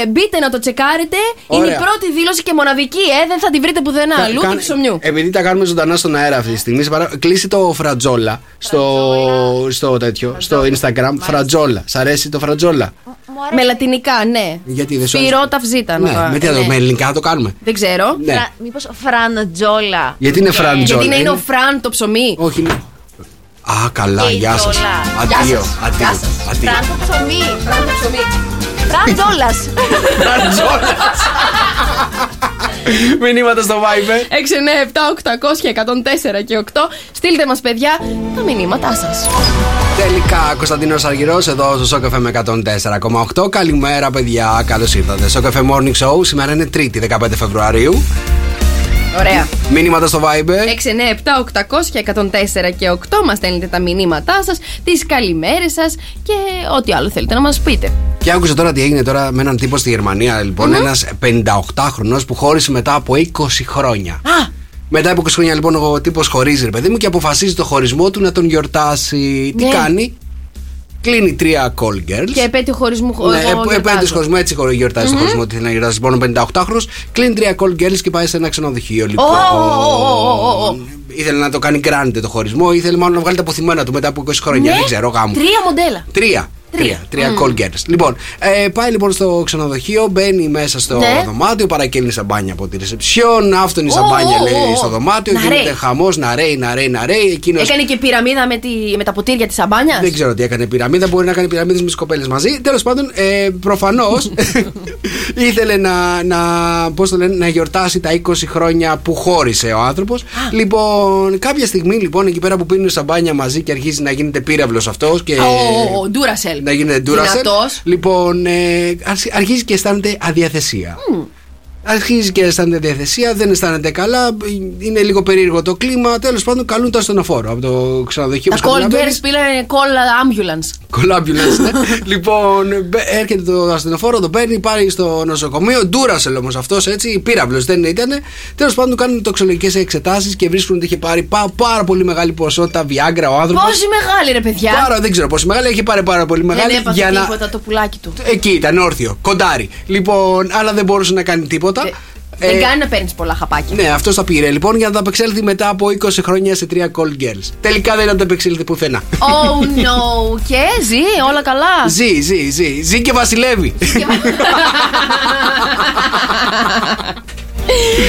Ε, μπείτε να το τσεκάρετε. Είναι η Ωραία. πρώτη δήλωση και μοναδική, ε, δεν θα τη βρείτε πουθενά Κα- αλλού κάνε- του ψωμιού. Επειδή τα κάνουμε ζωντανά στον αέρα αυτή τη στιγμή, σε παρα- κλείσει το φρατζόλα στο, στο τέτοιο, στο Instagram. Φρατζόλα. Σ' αρέσει το φρατζόλα; Με λατινικά, ναι. Γιατί δεν σου αρέσει; Σπυρό ταυζίτα. Ναι, να- με τι άλλο, με ελληνικά να το κάνουμε; Δεν ξέρω. Ναι. Μήπως φραντζόλα. Γιατί είναι φραντζόλα. Γιατί να είναι είναι- ο Φραν το ψωμί. Όχι, είναι. Α, καλά, Και η γεια σας. τζόλα. Γεια Αντίο, σας. αντίο. Γεια σας. αντίο. Φραν το ψωμί. Φραν το ψωμί. Φραντζόλα. Μηνύματα στο Viber. 6, 9, 7, 800 104 και 8. Στείλτε μας, παιδιά, τα μηνύματά σας. Τελικά, Κωνσταντίνος Αργυρός εδώ στο Σοκαφέ με 104,8. Καλημέρα, παιδιά. Καλώς ήρθατε. Σοκαφέ Morning Show. Σήμερα είναι 3η 15 Φεβρουαρίου. Ωραία. Μηνύματα στο Viber. 6, 9, 7, 800 104 και 8. Μας στέλνετε τα μηνύματά σας, τις καλημέρες σας και ό,τι άλλο θέλετε να μας πείτε. Και άκουσα τώρα τι έγινε τώρα με έναν τύπο στη Γερμανία. Λοιπόν, ένας 58χρονο που χώρισε μετά από 20 χρόνια. Α! Μετά από 20 χρόνια, λοιπόν, ο τύπος χωρίζει, ρε παιδί μου, και αποφασίζει το χωρισμό του να τον γιορτάσει. Τι Ναι. κάνει, κλείνει τρία call girls. Και επέτειο χωρισμού χω- Ναι, εγώ επ- γιορτάζω. επέτειος χωρισμό, έτσι χωρί- γιορτάζει το χωρισμό. Τι να γιορτάζει, λοιπόν, 58χρονο. Κλείνει τρία call girls και πάει σε ένα ξενοδοχείο. Λοιπόν. Ω, ω, ω, ω, ω. Ήθελε να το κάνει grande το χωρισμό, ήθελε μάλλον να βγάλει τα αποθυμένα του μετά από 20 χρόνια. Ναι. Δεν ξέρω, γάμο. Τρία μοντέλα. Τρία. Τρία, τρία call girls. Λοιπόν, ε, πάει λοιπόν στο ξενοδοχείο, μπαίνει μέσα στο Ναι. δωμάτιο, παρακέλνει σαμπάνια από τη ρεσεψιόν. Αυτόν η σαμπάνια Ω, ω, λέει ω. στο δωμάτιο, Να γίνεται ρέει. χαμός, να ρέει, να ρέει, να ρέει. Εκείνος Έκανε και πυραμίδα με, τη, με τα ποτήρια της σαμπάνιας; δεν ξέρω τι έκανε πυραμίδα. Μπορεί να κάνει πυραμίδες με τις κοπέλες μαζί. Τέλος πάντων, ε, προφανώς ήθελε να, να, πώς το λένε, να γιορτάσει τα 20 χρόνια που χώρισε ο άνθρωπος. Λοιπόν, κάποια στιγμή λοιπόν εκεί πέρα που πίνουν σαμπάνια μαζί και αρχίζει να γίνεται πύραυλος αυτός. Και... Ο, ο Ντούρασελ. να γίνεται ντούρασελ. Δυνατός. Λοιπόν, ε, αρχι- αρχίζει και αισθάνεται αδιαθεσία. Αρχίζει και αισθάνεται διαθεσία, δεν αισθάνεται καλά, είναι λίγο περίεργο το κλίμα. Τέλος πάντων, καλούν το ασθενοφόρο από το ξενοδοχείο Τα όπως call καταλαβαίνεις. girls πήραν call ambulance. Κολάμπιουλες, ναι. λοιπόν, μπε- έρχεται το ασθενοφόρο, το παίρνει, πάει στο νοσοκομείο. Ντούρασελ όμως αυτός, έτσι, πύραυλος δεν ήταν. Τέλος πάντων, κάνουν τοξολογικές εξετάσεις και βρίσκουν ότι είχε πάρει πά- πάρα πολύ μεγάλη ποσότητα Viagra ο άνθρωπος. Πόση μεγάλη ρε παιδιά; Πάρα, δεν ξέρω πόση μεγάλη, έχει πάρει πάρα πολύ μεγάλη. Δεν έπαθε για να... τίποτα το πουλάκι του. Εκεί ήταν όρθιο, κοντάρι. Λοιπόν, αλλά δεν μπορούσε να κάνει τίποτα. Δεν Ε, κάνει να παίρνεις πολλά χαπάκια. ναι, αυτός τα πήρε λοιπόν για να τα απεξέλθει μετά από 20 χρόνια σε τρία call girls. Τελικά δεν τα απεξέλθει πουθενά. Oh no. Και ζει, όλα καλά. ζει, ζει, ζει. Ζει και βασιλεύει.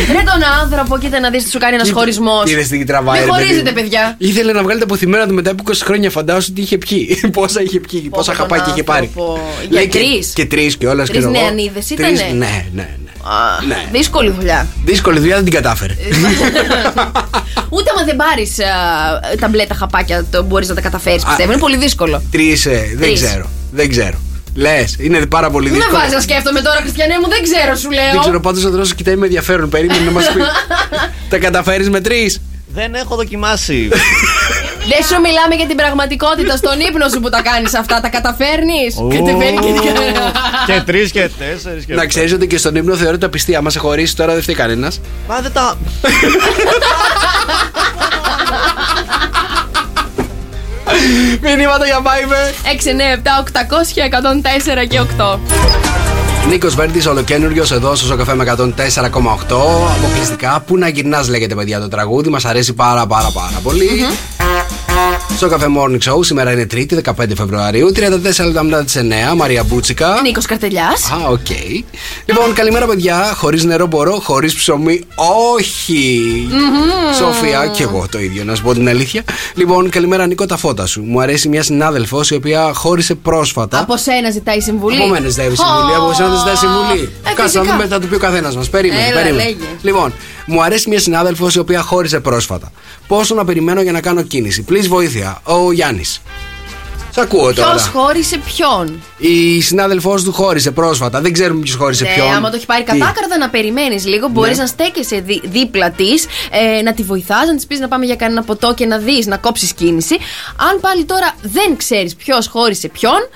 Ρε τον άνθρωπο, κοίτα να δεις τι σου κάνει ένας χωρισμός. Είδες τι τραβάει. Δεν ρε παιδί χωρίζετε, μου. παιδιά. Ήθελε να βγάλει τα αποθυμένα του μετά από 20 χρόνια. Φαντάσου τι είχε πιει. Πόσα είχε πιει, πόσα τον χαπάκια είχε πάρει. άνθρωπο. Για Λέει και- τρεις. Και τρεις και όλας Τρεις νεανίδες ήτανε; Ναι, ναι, ναι. Α, Ναι. Δύσκολη δουλειά. Δύσκολη δουλειά δεν την κατάφερε. Ούτε άμα δεν πάρεις ταμπλέτα χαπάκια, μπορείς να τα καταφέρεις. Πιστεύω. Είναι πολύ δύσκολο. Τρεις, δεν Τρεις. ξέρω. Δεν ξέρω. Λες, είναι πάρα πολύ Μην με δύσκολο. βάζεις να σκέφτομαι τώρα, Χριστιανέ μου, δεν ξέρω, σου λέω. Δεν ξέρω, πάντως ο Δρόσο κοιτάει με ενδιαφέρον. Περίμενε να μας πει. Τα καταφέρεις με τρεις; Δεν έχω δοκιμάσει. Δεν σου μιλάμε για την πραγματικότητα στον ύπνο σου που τα κάνεις αυτά. Τα καταφέρνεις. Κατεβαίνει και την και τρεις και τέσσερις και. Να ξέρεις ότι και στον ύπνο θεωρείται απιστία. Άμα σε χωρίσει τώρα δεν φταίει κανένας. Μα δεν τα. Μηνύματα για Viber. 6, 9, 7, 800 104 και 8. Νίκος Βέρτης, ολοκαίνουργιος εδώ στο Sok FM 104,8. Αποκλειστικά. Πού να γυρνάς, λέγεται παιδιά το τραγούδι. Μας αρέσει πάρα πάρα πάρα πολύ. Sok FM Morning Show σήμερα είναι Τρίτη, 15 Φεβρουαρίου, 34 λεπτά μετά τις 9. Μαρία Μπούτσικα. Νίκος Καρτελιάς. Α, οκ. Λοιπόν, καλημέρα, παιδιά. Χωρίς νερό μπορώ, χωρίς ψωμί, όχι. Σοφία, και εγώ το ίδιο, να σου πω την αλήθεια. Λοιπόν, καλημέρα, Νίκο, τα φώτα σου. Μου αρέσει μια συνάδελφος η οποία χώρισε πρόσφατα. Από σένα ζητάει συμβουλή. Από μένα ζητάει συμβουλή, από εσένα δεν ζητάει συμβουλή. Ε, Κάτσε να φυσικά. δούμε μετά το πει ο καθένας μας. Περίμενε, Έλα, περίμενε. λέγε. Λοιπόν, μου αρέσει μια συνάδελφος η οποία χώρισε πρόσφατα. Πόσο να περιμένω για να κάνω κίνηση. Please βοήθεια. Ο Γιάννης. Σ' ακούω τώρα. Ποιος χώρισε ποιον; Η συνάδελφός του χώρισε πρόσφατα. Δεν ξέρουμε ποιος χώρισε Ναι, ποιον. άμα το έχει πάρει Τι; κατάκαρδα να περιμένεις λίγο, μπορείς Ναι. να στέκεσαι δί- δίπλα της, ε, να τη βοηθάς, να της πεις να πάμε για κανένα ποτό και να δεις, να κόψεις κίνηση. Αν πάλι τώρα δεν ξέρεις ποιος χώρισε ποιον,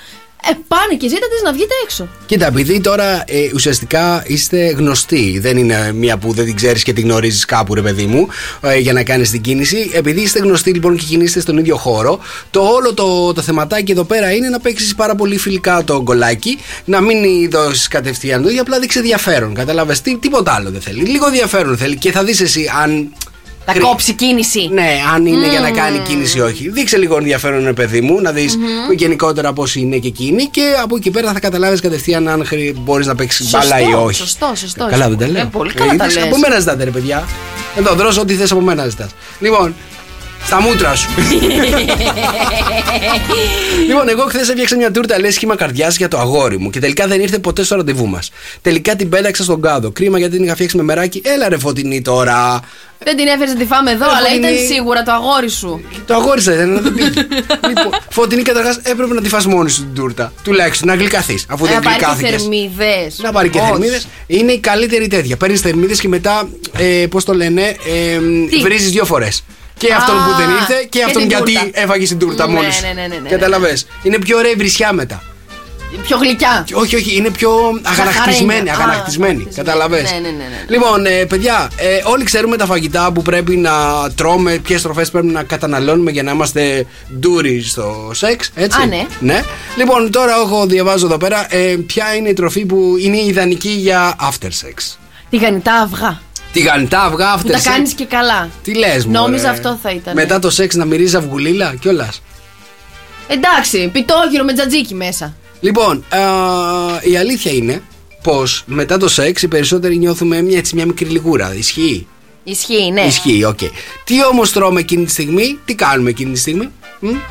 ε, πάνε και ζήτα τη να βγείτε έξω. Κοίτα, επειδή τώρα ε, ουσιαστικά είστε γνωστοί, δεν είναι μία που δεν την ξέρεις και την γνωρίζεις κάπου, ρε παιδί μου, ε, για να κάνεις την κίνηση. Επειδή είστε γνωστοί λοιπόν και κινείστε στον ίδιο χώρο, το όλο το, το θεματάκι εδώ πέρα είναι να παίξεις πάρα πολύ φιλικά το γκολάκι, να μην δώσεις κατευθείαν το ίδιο, απλά δείξει ενδιαφέρον. Κατάλαβε τι, τίποτα άλλο δεν θέλει. Λίγο ενδιαφέρον θέλει και θα δεις εσύ αν. Θα κρι- κόψει κίνηση. Ναι, αν είναι για να κάνει κίνηση ή όχι. Δείξε λίγο ενδιαφέρον, ρε παιδί μου, να δεις γενικότερα πώς είναι και εκείνη και από εκεί πέρα θα καταλάβεις κατευθείαν αν μπορείς να παίξεις Σωστό, μπάλα ή όχι. σωστό, σωστό. Καλά, δεν τα Ε, λέω. πολύ καλά τα είδες, λες. Από μένα ζητάτε, ρε παιδιά. Εδώ, δρόσο ό,τι θες από μένα ζητάς. Λοιπόν, στα μούτρα σου. λοιπόν, εγώ χθες έφτιαξα μια τούρτα λε σχήμα καρδιάς για το αγόρι μου και τελικά δεν ήρθε ποτέ στο ραντεβού μας. Τελικά την πέταξα στον κάδο. Κρίμα γιατί την είχα φτιάξει με μεράκι. Έλα ρε φωτεινή τώρα. Δεν την έφερες να τη φάμε εδώ, Ε, αλλά είναι- ήταν σίγουρα το αγόρι σου. Το αγόρισα, δεν δεν πήγε. λοιπόν, φωτεινή καταρχάς έπρεπε να τη φας μόνη σου την τούρτα. Τουλάχιστον να γλυκαθείς. Αφού δεν Να πάρει και γλυκάθηκες. θερμίδες. Να πάρει και θερμίδες. Είναι η καλύτερη τέτοια. Παίρνεις θερμίδες και μετά, ε, πώς το λένε, ε, Τι; βρίζεις δύο φορές. Και Α, αυτόν που δεν ήρθε και, και αυτόν την γιατί τούρτα. έφαγε την τούρτα Ναι, μόλις σου. ναι, ναι, ναι, ναι, ναι. Καταλαβες. Είναι πιο ωραία η βρισιά μετά. Πιο γλυκιά. Και Όχι, όχι, είναι πιο αγανακτισμένη. Α, αγανακτισμένη. αγανακτισμένη. Καταλαβες. Ναι, ναι, ναι, ναι. Λοιπόν, ε, παιδιά, ε, όλοι ξέρουμε τα φαγητά που πρέπει να τρώμε, ποιες τροφές πρέπει να καταναλώνουμε για να είμαστε ντούροι στο σεξ. Έτσι. Α, ναι. ναι. Λοιπόν, τώρα έχω διαβάζω εδώ πέρα ε, ποια είναι η τροφή που είναι ιδανική για after sex. Τηγανιτά αυγά. Τηγανιτά αυγά after Που τα sex. κάνεις και καλά. Τι λες, μου. Νόμιζα αυτό θα ήταν. Μετά το σεξ να μυρίζεις αυγουλίλα κιόλα. Εντάξει, πιτόγυρο με τζατζίκι μέσα. Λοιπόν, α, η αλήθεια είναι πως μετά το σεξ οι περισσότεροι νιώθουμε μια, έτσι, μια μικρή λιγούρα. Ισχύει; Ισχύει, ναι. Ισχύει, οκ. Τι όμως τρώμε εκείνη τη στιγμή, τι κάνουμε εκείνη τη στιγμή, μ;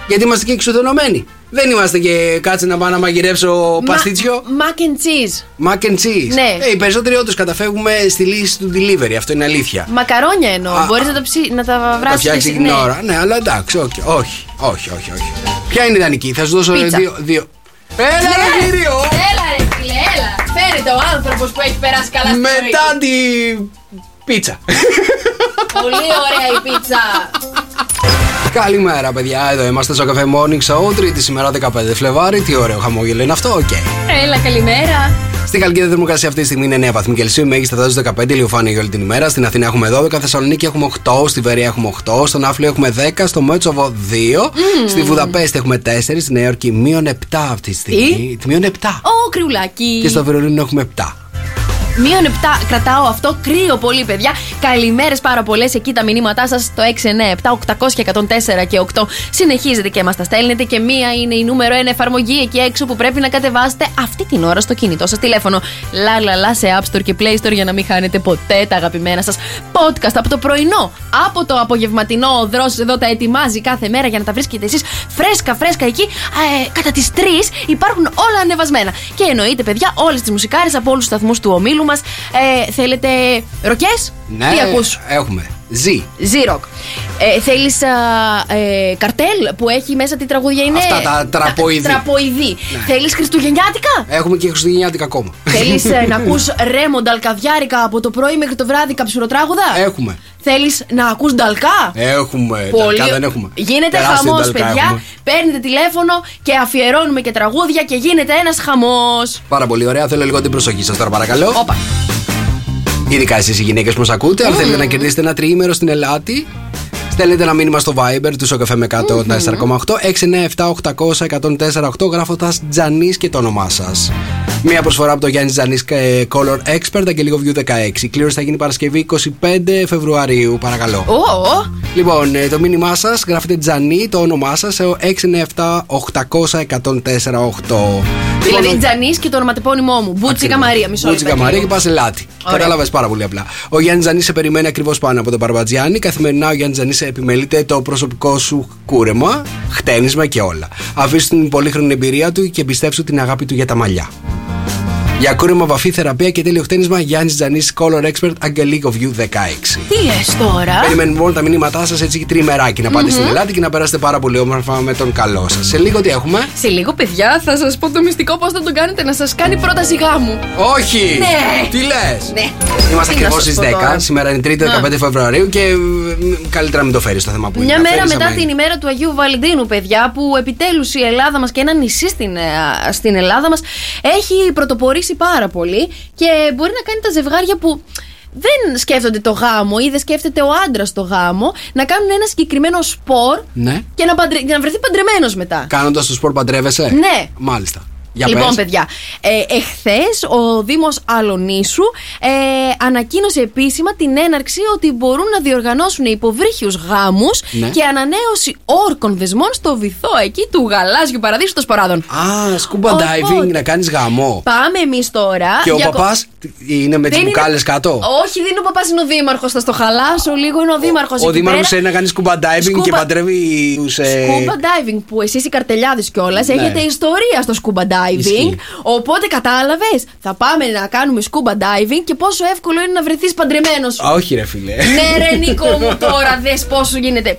Γιατί είμαστε και εξουδενωμένοι. Δεν είμαστε και κάτσε να πάω να μαγειρέψω παστίτσιο. Mac and cheese. Mac and cheese. Ναι. Ε, οι περισσότεροι όντως καταφεύγουμε στη λύση του delivery. Αυτό είναι αλήθεια. Μακαρόνια εννοώ. Α, Μπορείς να τα, ψη... να τα Τα βράσει. φτιάξει την ώρα. Ναι, αλλά εντάξει, όχι, όχι, όχι, όχι, όχι. Ποια είναι η ιδανική, θα σου δώσω Πίτσα. δύο. δύο. Έλα, ρε κύριο! Έλα, ρε φίλε, έλα. Φέρετε ο άνθρωπος που έχει περάσει καλά στη ζωή Μετά του. την πίτσα. Πολύ ωραία η πίτσα. Καλημέρα, παιδιά. Εδώ είμαστε στο καφέ Morning Show. Τρίτη σήμερα 15 Φλεβάρι. Τι ωραίο χαμόγελο είναι αυτό, οκ. Έλα, καλημέρα. Στη Χαλκίδα θερμοκρασία αυτή τη στιγμή είναι 9 βαθμοί Κελσίου, μέγιστα φτάσει 15 ηλιοφάνεια για όλη την ημέρα. Στην Αθήνα έχουμε 12, Θεσσαλονίκη έχουμε 8, στη Βερία έχουμε 8, στον Άφλιο έχουμε 10, στο Μέτσοβο 2, στη Βουδαπέστη έχουμε 4, στη Νέα Υόρκη μείον 7 αυτή τη στιγμή. Μείον 7. Ω, κρυουλάκι. Και στο Βερολίνο έχουμε 7. Μείον 7 κρατάω αυτό κρύο πολύ, παιδιά. Καλημέρες πάρα πολλές εκεί τα μηνύματά σας στο 697 800 και 104 και 8. Συνεχίζετε και μας τα στέλνετε. Και μία είναι η νούμερο 1 εφαρμογή εκεί έξω που πρέπει να κατεβάσετε αυτή την ώρα στο κινητό σας τηλέφωνο. Λα λα λα σε App Store και Play Store για να μην χάνετε ποτέ τα αγαπημένα σας podcast από το πρωινό. Από το απογευματινό ο Δρόσος εδώ τα ετοιμάζει κάθε μέρα για να τα βρίσκετε εσείς φρέσκα φρέσκα εκεί. Ε, κατά τις 3 υπάρχουν όλα ανεβασμένα. Και εννοείται, παιδιά, όλες τις μουσικάρες από όλους τους σταθμούς του ομίλου μας. Ε, θέλετε ροκέ; Ναι, Τι ακούς; έχουμε. Ζή. Z-Rock. Ε, Θέλεις ε, καρτέλ που έχει μέσα τι τραγούδια είναι; Αυτά τα τραποειδή. Τραποειδή. Θέλεις Χριστουγεννιάτικα; Έχουμε και Χριστουγεννιάτικα ακόμα. Θέλεις να ακούς ρέμονταλ καδιάρικα από το πρωί μέχρι το βράδυ καψουροτράγουδα; Έχουμε. Θέλεις να ακούς νταλκά; Έχουμε. Πολύ- Ταλκά δεν έχουμε. Γίνεται Τεράστια χαμός, ταλκά παιδιά. έχουμε. Παίρνετε τηλέφωνο και αφιερώνουμε και τραγούδια και γίνεται ένας χαμός. Πάρα πολύ ωραία. Θέλω λίγο την προσοχή σας τώρα, παρακαλώ. Όπα. Ειδικά εσείς οι γυναίκες που μας ακούτε, αν θέλετε να κερδίσετε ένα τριήμερο στην Ελάτη, στην Στέλνετε ένα μήνυμα στο Viber του Σοκαφέ με 104,8 697-800-1048 γράφοντα Τζανή και το όνομά σας. Μία προσφορά από το Γιάννη Τζανή Color Expert Αγγελικό View 16. Η κλήρωση θα γίνει Παρασκευή 25 Φεβρουαρίου. Παρακαλώ. Ω, ω. Λοιπόν, ε, το μήνυμά σας γράφετε Τζανή, το όνομά σας σε 697-800-1048. Δηλαδή Τζανή και το ονοματεπώνυμό μου. Μπούτσικα Μαρία, μισό Μπούτσικα λεπτό. Μαρία και πας ελάτι. Ωραία. Κατάλαβε πάρα πολύ απλά. Ο Γιάννη Ζανή σε περιμένει ακριβώς πάνω από τον Παρβατζιάννη. Καθημερινά ο Γιάννη Ζανή επιμελείται το προσωπικό σου κούρεμα, χτένισμα και όλα. Αφήσου την πολύχρονη εμπειρία του και εμπιστεύσου την αγάπη του για τα μαλλιά. Για κούρεμα, βαφή, θεραπεία και τέλειο χτένισμα, Γιάννης Ζανή Color Expert Angelique of You 16. Τι λες τώρα; Περιμένουμε μόνο τα μηνύματά σας έτσι τριμεράκι να πάτε στην Ελλάδα και να περάσετε πάρα πολύ όμορφα με τον καλό σας. Σε λίγο τι έχουμε; Σε λίγο, παιδιά, θα σας πω το μυστικό πώς θα τον κάνετε να σας κάνει πρόταση γάμου. Όχι! Ναι. Τι λες! Ναι. Είμαστε Τι να ακριβώ σας στις πω 10. τώρα. Σήμερα είναι 3η 15 Φεβρουαρίου και ε, καλύτερα να μην το φέρεις το θέμα που είναι. Μια Να μέρα φέρεις μετά άμα την είναι. ημέρα του Αγίου Βαλεντίνου, παιδιά, που επιτέλους η Ελλάδα μας και ένα νησί στην, ε, στην Ελλάδα μας έχει πρωτοπορήσει πάρα πολύ και μπορεί να κάνει τα ζευγάρια που δεν σκέφτονται το γάμο ή δεν σκέφτεται ο άντρας το γάμο να κάνουν ένα συγκεκριμένο σπορ Ναι. και να, παντρε... και να βρεθεί παντρεμένος μετά. Κάνοντας το σπορ παντρεύεσαι; Ναι. Μάλιστα. Για λοιπόν, πες. παιδιά, ε, εχθές ο Δήμος Αλονίσου ε, ανακοίνωσε επίσημα την έναρξη ότι μπορούν να διοργανώσουν υποβρύχιους γάμους Ναι. και ανανέωση όρκων δεσμών στο βυθό εκεί του γαλάζιου παραδείσου των Σποράδων. Α, σκούμπα Οπότε. diving να κάνεις γαμό. Πάμε εμείς τώρα. Και ο για- παπάς είναι με τις Δεν είναι- μπουκάλες κάτω; Όχι, δεν είναι ο παπάς, είναι ο δήμαρχος. Θα στο χαλάσω λίγο, είναι ο δήμαρχος. Ο δήμαρχος είναι να κάνει σκούμπα diving και Σκούμπα- παντρεύει τους. Scuba diving που εσείς οι καρτελιάδες κιόλας Ναι. έχετε ιστορία στο scuba diving. Ισχύει. Οπότε κατάλαβες, θα πάμε να κάνουμε scuba diving και πόσο εύκολο είναι να βρεθείς παντρεμένος. Όχι, ρε φίλε. ναι, ρε Νίκο μου τώρα, δες πόσο γίνεται.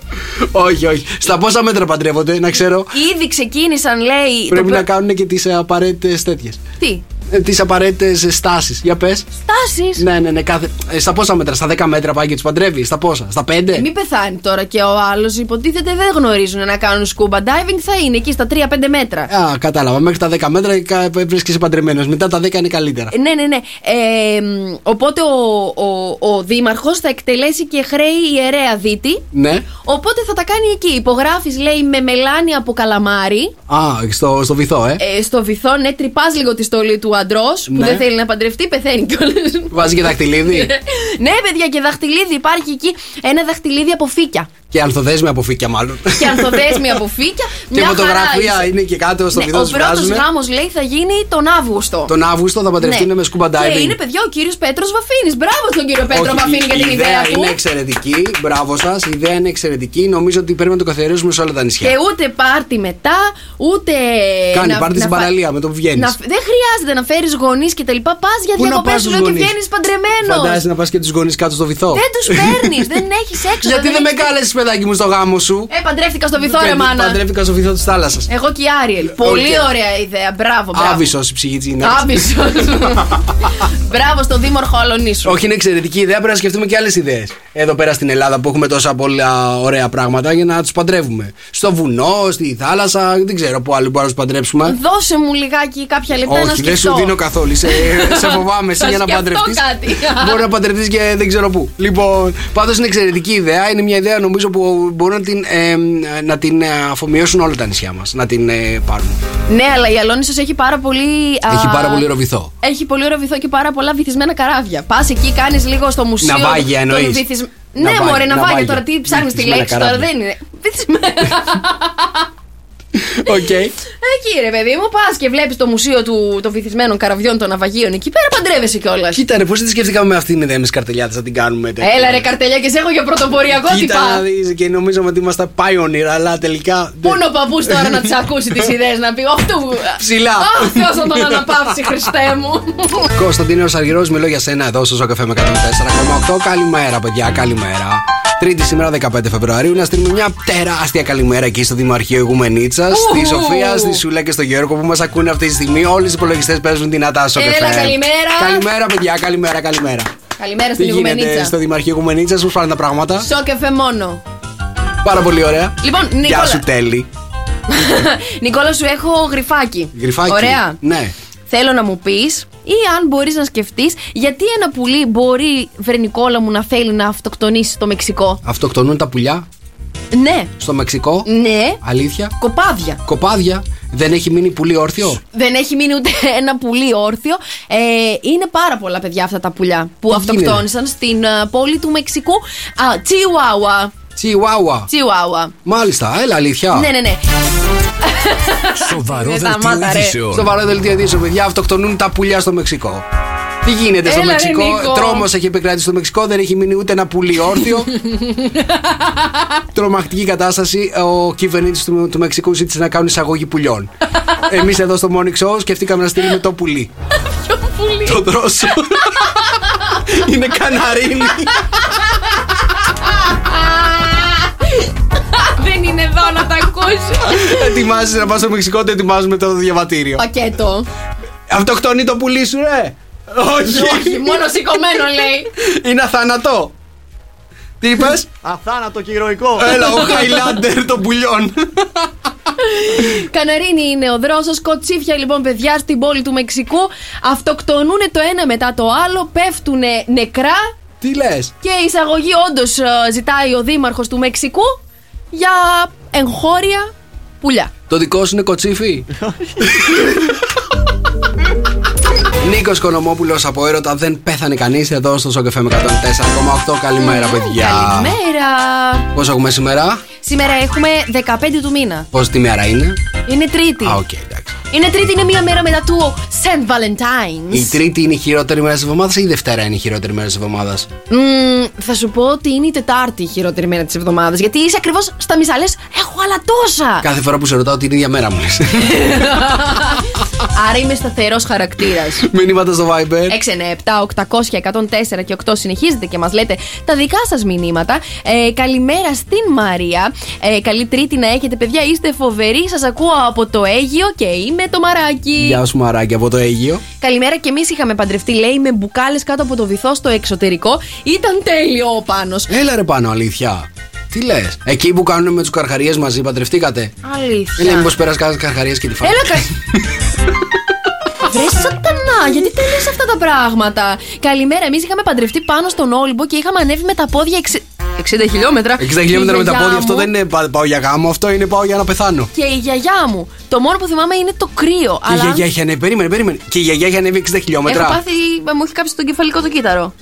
όχι, όχι. Στα πόσα μέτρα παντρεύονται, να ξέρω. Ήδη ξεκίνησαν, λέει. Πρέπει το να προ- κάνουν και τις απαραίτητες τέτοιες. Τι, Τις απαραίτητες στάσεις. Για πες. στάσεις; Ναι, ναι, ναι. Κάθε... ε, στα πόσα μέτρα, στα 10 μέτρα πάει και τους παντρεύεις. Στα πόσα, στα 5. Ε, Μην πεθάνει τώρα και ο άλλος. Υποτίθεται δεν γνωρίζουν να κάνουν scuba diving. Θα είναι εκεί στα 3-5 μέτρα. Α, κατάλαβα. Μέχρι τα 10 μέτρα κα- βρίσκεσαι παντρεμένος. Μετά τα 10 είναι καλύτερα. Ε, Ναι, ναι, ναι. Ε, μ, οπότε ο, ο, ο δήμαρχος θα εκτελέσει και χρέη ιερέα δίτη. Ναι. Οπότε θα τα κάνει εκεί. Υπογράφεις, λέει, με μελάνι από καλαμάρι. Α, στο, στο βυθό, ε. Ε, στο βυθό, ναι, τρυπάς λίγο τη στολή του αντρό που Ναι. δεν θέλει να παντρευτεί, πεθαίνει κιόλας. Βάζει και δαχτυλίδι. ναι, παιδιά, και δαχτυλίδι. Υπάρχει εκεί ένα δαχτυλίδι από φύκια. Και ανθοδέσμη από φύκια, μάλλον. Και ανθοδέσμη από φύκια. και Μια φωτογραφία χαρά είσαι. είναι και κάτω στο Ναι, βυθό ο σου πρώτος βγάζουν. γάμος, λέει, θα γίνει τον Αύγουστο. Τον Αύγουστο θα παντρευτούν Ναι. με σκούμπα Και diving. είναι, παιδιά, ο κύριος Πέτρος Βαφίνης. Μπράβο στον κύριο Πέτρο Όχι, Βαφίνη για η την ιδέα του. είναι εξαιρετική. Μπράβο σας. Η ιδέα είναι εξαιρετική. Νομίζω ότι πρέπει να το καθιερώσουμε σε όλα τα νησιά. Και ούτε πάρτι μετά, ούτε. Κάνει να- πάρτι να στην φα- παραλία με το που βγαίνεις. να- Δεν χρειάζεται να φέρεις γονείς και τα λοιπά. Πας για Πού να διακοπές πας σου στους λέω και γονείς; βγαίνεις παντρεμένος. Φαντάζεσαι να πας και τους γονείς κάτω στο βυθό. Δεν τους παίρνεις, δεν έχεις έξω. Γιατί δεν με κάλεσες, παιδάκι μου, στο γάμο σου. Ε, παντρεύτηκα στο βυθό, ρε Παιδί, μάνα. Παντρεύτηκα στο βυθό της θάλασσας. Εγώ και η Άριελ. Πολύ Οκ. ωραία ιδέα. Μπράβο, μπράβο. Άβυσσος η ψυχή της είναι. Άβυσσος. Μπράβο στον Δήμαρχο Αλοννήσου. Όχι, είναι εξαιρετική ιδέα. Πρέπει να σκεφτούμε και άλλες ιδέες. Εδώ πέρα στην Ελλάδα που έχουμε τόσα πολλά ωραία πράγματα για να τους παντρεύουμε. Στο βουνό, στη θάλασσα, δεν ξέρω πού άλλο μπορούμε να τους παντρέψουμε. Δώσε μου λιγάκι κάποια λεπτά να Όχι, δεν σκεφτώ. σου δίνω καθόλου. Σε, σε φοβάμαι εσύ Θα για να σκεφτώ παντρευτείς. κάτι. Μπορεί να παντρευτείς και δεν ξέρω πού. Λοιπόν, πάντως είναι εξαιρετική ιδέα. Είναι μια ιδέα νομίζω που μπορούν να την, ε, να την ε, αφομοιώσουν όλα τα νησιά μας. Να την ε, πάρουν. Ναι, αλλά η Αλόνισος έχει πάρα πολύ. α, Έχει πάρα πολύ ροβυθό. Έχει πολύ ωραίο βυθό και πάρα πολλά βυθισμένα καράβια. Πας εκεί, κάνεις λίγο στο μουσείο. Ναυάγια των εννοείς; βυθισμ- Ναυάγια, Ναι, μωρέ, ναυάγια ναυάγια. τώρα. Τι ψάχνεις τη Βυθισμένα λέξη τώρα, καράβια. δεν είναι. Βυθισμένα. Οκ. Εκεί ρε παιδί μου, πας και βλέπεις το μουσείο του, των βυθισμένων καραβιών των ναυαγίων εκεί πέρα, παντρεύεσαι κιόλας. Κοίτα, ρε, πώς δεν σκέφτηκαμε με αυτήν την ιδέα με τι καρτελιάτε να την κάνουμε τέτοια. Έλα ρε καρτελιά και σε έχω για πρωτοποριακό τι Κοίτα να πα. δεις και νομίζαμε ότι είμαστε pioneer, αλλά τελικά. Πού είναι ο παππούς τώρα να τις ακούσει τις ιδέες να πει Αυτό. Ψηλά. Αχ, Θεός να τον αναπαύσει, Χριστέ μου. Κωνσταντίνος Αργυρός, μιλώ για σένα εδώ στο Ζωκαφέ με 104,8. Καλημέρα, παιδιά, καλημέρα. Τρίτη σήμερα 15 Φεβρουαρίου να στείλουμε μια τεράστια καλημέρα εκεί στο Δημαρχείο Ιγουμενίτσα, στη Ου. Σοφία, στη Σούλα και στο Γιώργο που μας ακούνε αυτή τη στιγμή. Όλοι οι υπολογιστές παίζουν δυνατά στο Έλα, καφέ. καλημέρα. Καλημέρα, παιδιά, καλημέρα, καλημέρα. Καλημέρα Τι στην γίνεται Ιγουμενίτσα. στο Δημαρχείο Ιγουμενίτσα, πώ πάνε τα πράγματα; Σοκεφέ μόνο. Πάρα πολύ ωραία. Λοιπόν, Γεια Νικόλα. σου, τέλει. Νικόλα, σου έχω γρυφάκι. Γρυφάκι. Ωραία. Ναι. Θέλω να μου πεις ή αν μπορείς να σκεφτείς γιατί ένα πουλί μπορεί, βρε Νικόλα μου, να θέλει να αυτοκτονήσει στο Μεξικό; Αυτοκτονούν τα πουλιά; Ναι, Στο Μεξικό. ναι, Αλήθεια. κοπάδια. Κοπάδια. Δεν έχει μείνει πουλί όρθιο; Δεν έχει μείνει ούτε ένα πουλί όρθιο. Ε, είναι πάρα πολλά παιδιά αυτά τα πουλιά που Τι αυτοκτόνησαν στην ε, πόλη του Μεξικού. Α, Τσιουάουα. Τσιουάουα. Τσιουάουα. Μάλιστα, έλα, αλήθεια. Ναι, ναι, ναι. Σοβαρό Δεν δελτίο σταμάτα, ρε. ειδήσεων. Σοβαρό δελτίο ειδήσεων, παιδιά, αυτοκτονούν τα πουλιά στο Μεξικό. Τι γίνεται στο Έλα, ρε, Μεξικό, Νίκο. τρόμος έχει επικράτησει στο Μεξικό, δεν έχει μείνει ούτε ένα πουλί όρθιο. Τρομακτική κατάσταση. Ο κυβερνήτης του, του Μεξικού ζήτησε να κάνουν εισαγωγή πουλιών. Εμείς εδώ στο Morning Show σκεφτήκαμε να στείλουμε το πουλί. Πουλί. Το δρόσο. Είναι καναρίνι. Δεν είναι εδώ να τα ακούσω. Ετοιμάζεσαι να πας στο Μεξικό, το ετοιμάζουμε το διαβατήριο. Πακέτο. Αυτοκτονεί το πουλί σου, ρε! Όχι, Όχι! μόνο σηκωμένο λέει. Είναι αθάνατο! Τι είπες; Αθάνατο και ηρωικό. Έλα, ο Χάιλάντερ των πουλιών. Καναρίνη είναι ο δρόσος. Κοτσίφια λοιπόν παιδιά στην πόλη του Μεξικού. Αυτοκτονούν το ένα μετά το άλλο. Πέφτουν νεκρά. Τι λες; Και η εισαγωγή όντως ζητάει ο δήμαρχος του Μεξικού για εγχώρια πουλιά. Το δικό σου είναι κοτσίφι; Νίκος Κονομόπουλος από έρωτα δεν πέθανε κανείς εδώ στο Σοκ FM 104,8 Καλημέρα παιδιά Καλημέρα. Πώς έχουμε σήμερα; Σήμερα έχουμε 15 του μήνα. Πώς τη μέρα είναι; Είναι Τρίτη. Α, οκ, εντάξει Είναι Τρίτη, είναι μία μέρα μετά του St. Valentine's. Η Τρίτη είναι η χειρότερη μέρα της εβδομάδας ή η Δευτέρα είναι η χειρότερη μέρα της εβδομάδας; Μμμ, θα σου πω ότι είναι η Τετάρτη η χειρότερη μέρα της εβδομάδας. Γιατί είσαι ακριβώς στα μισά. Λες, έχω άλλα τόσα. Κάθε φορά που σε ρωτάω την ίδια μέρα μου λες Άρα είμαι σταθερός χαρακτήρας. Μηνύματα στο Viber 697, 800, 104 και 8 συνεχίζετε και μας λέτε τα δικά σας μηνύματα. Ε, καλημέρα στην Μαρία. Ε, καλή Τρίτη να έχετε, παιδιά. Είστε φοβεροί. Σας ακούω από το Αίγιο και είμαι το μαράκι. Γεια σου μαράκι από το Αίγιο Καλημέρα και εμείς είχαμε παντρευτεί, λέει, με μπουκάλες κάτω από το βυθό στο εξωτερικό. Ήταν τέλειο ο πάνω. Έλα ρε πάνω αλήθεια Τι λες; Εκεί που κάνουν με τους καρχαρίες μαζί παντρευτήκατε; Αλήθεια. Έλα μήπως πέρας κάθε καρχαρίες και τη φάμε Έλα κα... Βρες σατανά, γιατί τα λες αυτά τα πράγματα; Καλημέρα, εμείς είχαμε παντρευτεί πάνω στον Όλυμπο και είχαμε ανέβει με τα πόδια 60, 60 χιλιόμετρα. 60 χιλιόμετρα με τα Η γιαγιά πόδια, αυτό μου δεν είναι πα- πάω για γάμο, αυτό είναι πάω για να πεθάνω. Και η γιαγιά μου. Το μόνο που θυμάμαι είναι το κρύο. Και η αλλά γιαγιά έχει ανέβει, περίμενε, περίμενε. Και η γιαγιά έχει ανέβει 60 χιλιόμετρα. έχω πάθει. Μου έχει κάψει τον κεφαλικό το κύτταρο.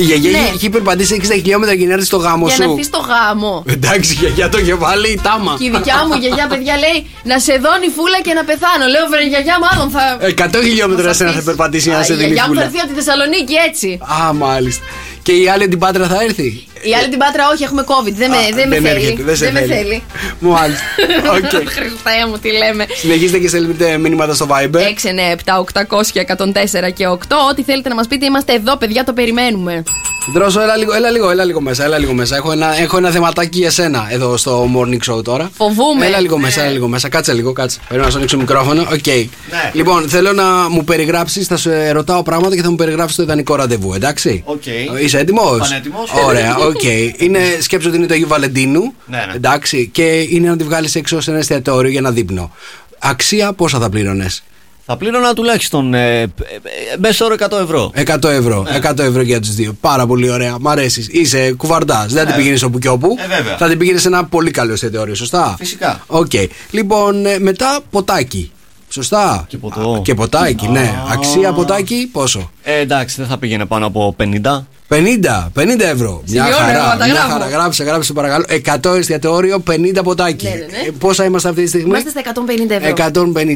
Η γιαγιά Ναι. έχει- έχει περπατήσει 60 χιλιόμετρα για να έρθει στο γάμο Για να σου. έρθει στο γάμο. Εντάξει, η γιαγιά το κεφάλι, η τάμα. Και η δικιά μου γιαγιά, παιδιά, λέει να σε δώνει φούλα και να πεθάνω. Λέω, βρε γιαγιά, μάλλον θα. 100 χιλιόμετρα σε να θα περπατήσει να Α, σε Η δίνει γιαγιά μου θα φούλα. έρθει από τη Θεσσαλονίκη έτσι. Α, μάλιστα. Και η άλλη την πάτρα θα έρθει; Η άλλη την πάτρα, όχι, έχουμε COVID. Δεν με, Α, δεν με θέλει. έρχεται, δεν σε με θέλει. θέλει. Μάλιστα. Οκ. Χριστέ μου, τι λέμε. Συνεχίστε και στέλνετε μηνύματα στο Viber. 6, 9, 7, 800, 104 και 8. Ό,τι θέλετε να μας πείτε, είμαστε εδώ, παιδιά, το περιμένουμε. Δρόσο, έλα λίγο, έλα λίγο, έλα λίγο μέσα, έλα λίγο μέσα. Έχω ένα, έχω ένα θεματάκι για σένα εδώ στο morning show τώρα. Φοβούμαι. Έλα λίγο μέσα, έλα λίγο μέσα. Κάτσε λίγο, κάτσε. Πρέπει να σου ανοίξω μικρόφωνο. Οκ. Λοιπόν, θέλω να μου περιγράψεις, θα σου ε, ρωτάω πράγματα και θα μου περιγράψεις το ιδανικό ραντεβού, εντάξει; Οκ. Είσαι έτοιμος. Πανέτοιμος. Ωραία, οκ. Είναι, σκέψου ότι είναι το Αγίου Βαλεντίνου. Ναι, ναι. Εντάξει. Και είναι να τη βγάλει έξω σε ένα εστιατόριο για ένα δείπνο. Αξία πόσα θα πλήρωνε. Θα πλήρωνα τουλάχιστον ε, ε, ε, μέσο όρο 100 ευρώ. 100 ευρώ. 100 ευρώ για τους δύο. Πάρα πολύ ωραία. Μ' αρέσει. Είσαι κουβαρντάς. Δεν θα την πήγαινε όπου και όπου. Ε, βέβαια. Θα την πήγαινε σε ένα πολύ καλό εστιατόριο. Σωστά. Φυσικά. Οκ. Λοιπόν, ε, μετά ποτάκι. Σωστά. Και ποτό. Α, και ποτάκι, ναι. Αξία ποτάκι πόσο. Ε, εντάξει, δεν θα πήγαινε πάνω από 50. 50, 50 ευρώ. Μια Σημειώνω, χαρά. εγώ τα Μια γράφω. χαρά. Γράψε, γράψε παρακαλώ. 100 εστιατόριο, 50 ποτάκι. Ναι, ναι, ναι. Ε, πόσα είμαστε αυτή τη στιγμή; Είμαστε στα 150 ευρώ.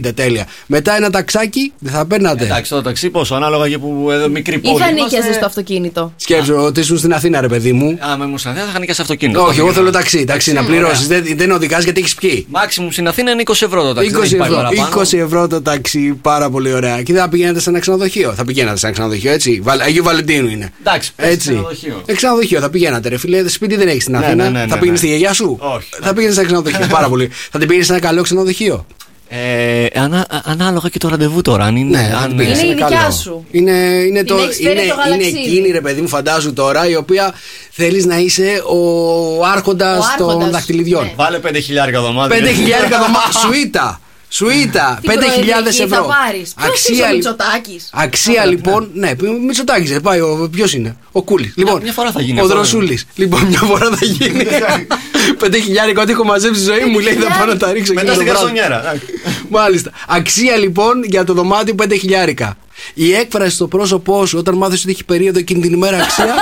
150, τέλεια. Μετά ένα ταξάκι, δεν θα παίρνατε. Εντάξει, το ταξί πόσο, ανάλογα για που εδώ μικρή πόλη. Ή θα είμαστε. νίκιαζες στο αυτοκίνητο. Σκέψου ότι ήσουν στην Αθήνα, ρε παιδί μου. Α, με μου στην Αθήνα θα είχα νοικιάσει αυτοκίνητο. Όχι, εγώ πήγαινα. θέλω ταξί. Ταξί να ωραία. πληρώσεις. Δεν, δεν οδηγάς γιατί έχεις πιει. Μάξιμουμ στην Αθήνα είναι 20 ευρώ το ταξί. 20 δεν έχει πάει ευρώ, παραπάνω. 20 ευρώ το ταξί, πάρα πολύ ωραία. Και δεν θα πηγαίνετε σε ένα ξενοδοχείο. Θα πηγαίνατε σε ένα ξενοδοχείο, έτσι. Βαλ- Αγίου Βαλεντίνου είναι. Εντάξει, πες Έτσι. ξενοδοχείο. Ε, ξενοδοχείο θα πηγαίνατε, ρε φίλε. Σπίτι δεν έχεις στην Ναι, Αθήνα. ναι, ναι, θα ναι, πήγαινες ναι. στη γιαγιά σου; Όχι. Θα πήγαινες σε ένα ξενοδοχείο. πάρα πολύ. Θα την πήγαινε σε ένα καλό ξενοδοχείο; Ε, ανά, α- ανάλογα και το ραντεβού τώρα. Αν είναι, Ναι, θα αν, την πήγαινε Είναι σε η ένα δικιά καλό. σου. Είναι, είναι, το, έχεις φέρει είναι, το είναι γαλαξίδι. εκείνη, ρε παιδί μου, φαντάζου τώρα, η οποία θέλεις να είσαι ο άρχοντας Ο των άρχοντας, δαχτυλιδιών. ναι. Βάλε 5 χιλιάρικα δωμάτια. 5.000 δωμάτια. Σουίτα. Σουίτα. Τι 5.000 προεδρική ευρώ. Θα πάρεις; Ποιος είσαι ο λι- Μητσοτάκης; Αξία λοιπόν. Ναι, Μητσοτάκης. Πάει ο. Ποιος είναι; Ο Κούλης. Λοιπόν, μια φορά θα γίνει Ο αυτό, Δροσούλης. Λοιπόν, μια φορά θα γίνει. Πέντε χιλιάρικο ό,τι έχω μαζέψει στη ζωή μου λέει θα πάω να τα ρίξω Μετά εκείνο στην το βράδυ. καρσονιέρα. Μάλιστα. Αξία λοιπόν για το δωμάτιο 5 χιλιάρικα. Η έκφραση στο πρόσωπό σου όταν μάθεις ότι έχει περίοδο εκείνη την ημέρα αξία.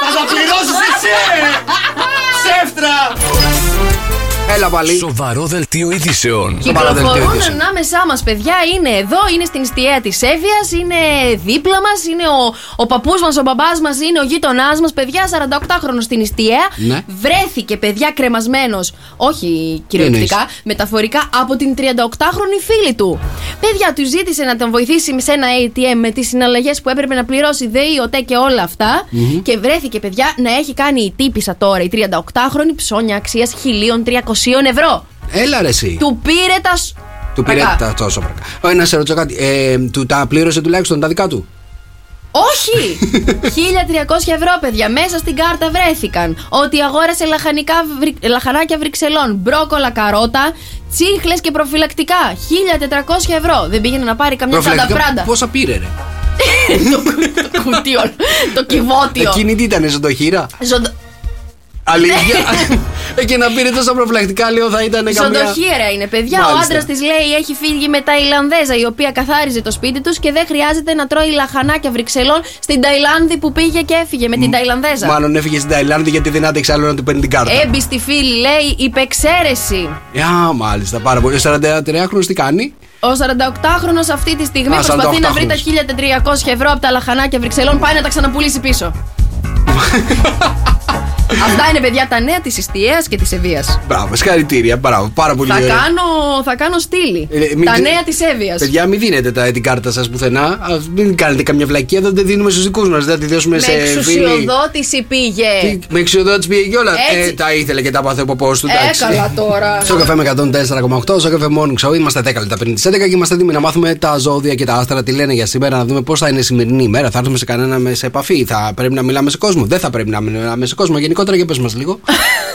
Θα τα πληρώσεις εσύ! Ψεύτρα! Έλα πάλι. Σοβαρό δελτίο ειδήσεων. παραδελτίο Κυκλοφορούν ειδήσεων. ανάμεσά μας, παιδιά. Είναι εδώ, είναι στην στιαία της Εύβοιας, είναι δίπλα μας, είναι ο, ο παππούς μας, ο μπαμπάς μας, είναι ο γείτονάς μας. Παιδιά, 48χρονο στην Ιστιαία. Ναι. Βρέθηκε, παιδιά, κρεμασμένος. Όχι κυριολεκτικά, μεταφορικά από την 38χρονη φίλη του. Παιδιά, του ζήτησε να τον βοηθήσει σε ένα ATM με τις συναλλαγές που έπρεπε να πληρώσει ΔΕΗ, ΟΤΕ και όλα αυτά. Και βρέθηκε, παιδιά, να έχει κάνει η τύπησα τώρα, η 38χρονη ψώνια αξίας 1.300 ευρώ. Έλα ρε εσύ. Του πήρε τα. σ- Του πήρε Κακά. τα τόσο πρακα. Ω, να σε ρωτήσω κάτι. Ε, του τα πλήρωσε τουλάχιστον τα δικά του; Όχι! 1300 ευρώ, παιδιά, μέσα στην κάρτα βρέθηκαν. Ότι αγόρασε λαχανικά, βρυ- λαχανάκια Βρυξελών, μπρόκολα καρότα, τσίχλες και προφυλακτικά. 1400 ευρώ. Δεν πήγαινε να πάρει καμιά τσάντα πράντα. Πόσα πήρε, ρε; το κουτί, όλο. το κυβότιο. Εκείνη τι ήταν, ζωντοχύρα. Ζωντο... Αλήθεια. και να πήρε τόσα προφυλακτικά, λέω θα ήταν καμιά. Ζωντοχύρα είναι, παιδιά. Ο Μάλιστα. άντρας της λέει έχει φύγει με Ταϊλανδέζα, η οποία καθάριζε το σπίτι τους και δεν χρειάζεται να τρώει λαχανάκια Βρυξελών στην Ταϊλάνδη που πήγε και έφυγε με την Ταϊλανδέζα. Μάλλον έφυγε στην Ταϊλάνδη γιατί δεν άντεξε άλλο να του παίρνει την κάρτα. Έμπιστη φίλη λέει υπεξαίρεση. Α, μάλιστα, πάρα πολύ. Ο 43χρονο τι κάνει; Ο 48χρονο αυτή τη στιγμή Α, προσπαθεί να 48χρονος. βρει τα 1300 ευρώ από τα λαχανάκια Βρυξελών. Πάει να τα ξαναπουλήσει πίσω. Αυτά είναι παιδιά τα νέα της Ιστιαία και της Ευεία. Μπράβο, συγχαρητήρια. Μπράβο, πάρα πολύ Θα ωραία. κάνω, θα κάνω στήλη. Ε, μην τα ξε- νέα της Εύβοια. Παιδιά, μην δίνετε τα, την κάρτα σας πουθενά. Α, μην κάνετε καμιά βλακία, δεν τη δίνουμε στους δικούς μας. Δεν τη δώσουμε Με σε φίλοι. εξουσιοδότηση πήγε. Τι, Με εξουσιοδότηση πήγε κιόλας; Έτσι. Ε, τα ήθελε και τα πάθε από πώ του. Ε, εντάξει. καλά τώρα. Στο καφέ με 104,8, στο καφέ Morning Show. Είμαστε 10 λεπτά πριν τις 11 και είμαστε έτοιμοι να μάθουμε τα ζώδια και τα άστρα τι λένε για σήμερα, να δούμε πώς θα είναι η σημερινή ημέρα. Θα έρθουμε σε κανένα με- σε επαφή, θα πρέπει να μιλάμε σε κόσμο; Δεν θα πρέπει να μιλάμε σε κόσμο. Γενικότερα, για πες μας λίγο.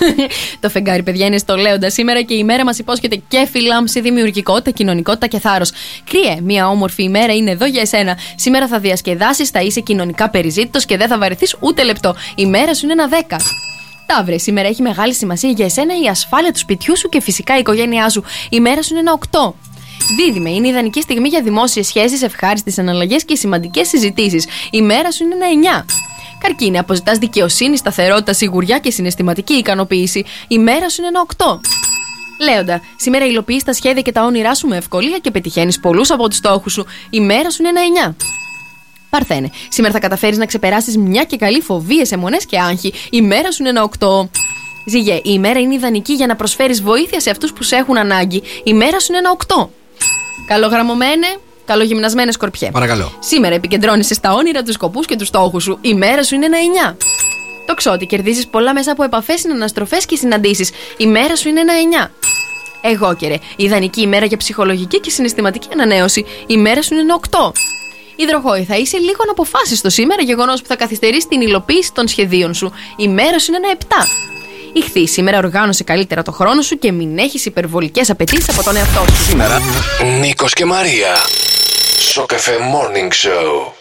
το φεγγάρι, παιδιά, είναι στο Λέοντα σήμερα και η ημέρα μας υπόσχεται και φιλάμψη, δημιουργικότητα, κοινωνικότητα και θάρρος. Κρύε, μια όμορφη ημέρα είναι εδώ για εσένα. Σήμερα θα διασκεδάσεις, θα είσαι κοινωνικά περιζήτητος και δεν θα βαρεθείς ούτε λεπτό. Η μέρα σου είναι ένα 10. Ταύρε, σήμερα έχει μεγάλη σημασία για εσένα η ασφάλεια του σπιτιού σου και φυσικά η οικογένειά σου. Η μέρα σου είναι ένα 8. Δίδυμε, είναι ιδανική στιγμή για δημόσιες σχέσεις, ευχάριστες αναλλαγές και σημαντικές συζητήσεις. Η μέρα σου είναι ένα 9. Καρκίνη, αποζητάς δικαιοσύνη, σταθερότητα, σιγουριά και συναισθηματική ικανοποίηση. Η μέρα σου είναι ένα 8. Λέοντα, σήμερα υλοποιείς τα σχέδια και τα όνειρά σου με ευκολία και πετυχαίνεις πολλούς από τους στόχους σου. Η μέρα σου είναι ένα 9. Παρθένε, σήμερα θα καταφέρεις να ξεπεράσεις μια και καλή φοβίε, αιμονέ και άγχη. Η μέρα σου είναι ένα 8. Ζυγέ, η ημέρα είναι ιδανική για να προσφέρεις βοήθεια σε αυτούς που σε έχουν ανάγκη. Η μέρα σου είναι ένα 8. Καλογραμμωμένε, καλογυμνασμένες σκορπιέ. Παρακαλώ. Σήμερα επικεντρώνεσαι στα όνειρα, τους σκοπούς και τους στόχους σου. Η μέρα σου είναι ένα 9. Το ξότι, κερδίζεις πολλά μέσα από επαφές, συναναστροφές και συναντήσεις. Η μέρα σου είναι ένα 9. Εγώ καιρε, ιδανική ημέρα για ψυχολογική και συναισθηματική ανανέωση. Η μέρα σου είναι ένα 8. Υδροχόη, θα είσαι λίγο να αποφάσεις το σήμερα, γεγονός που θα καθυστερήσει την υλοποίηση των σχεδίων σου. Η μέρα σου είναι ένα 7. Ηχθεί, σήμερα οργάνωσε καλύτερα το χρόνο σου και μην έχεις υπερβολικές απαιτήσεις από τον εαυτό σου. Νίκος και Μαρία. Σοκαφέ Morning Show.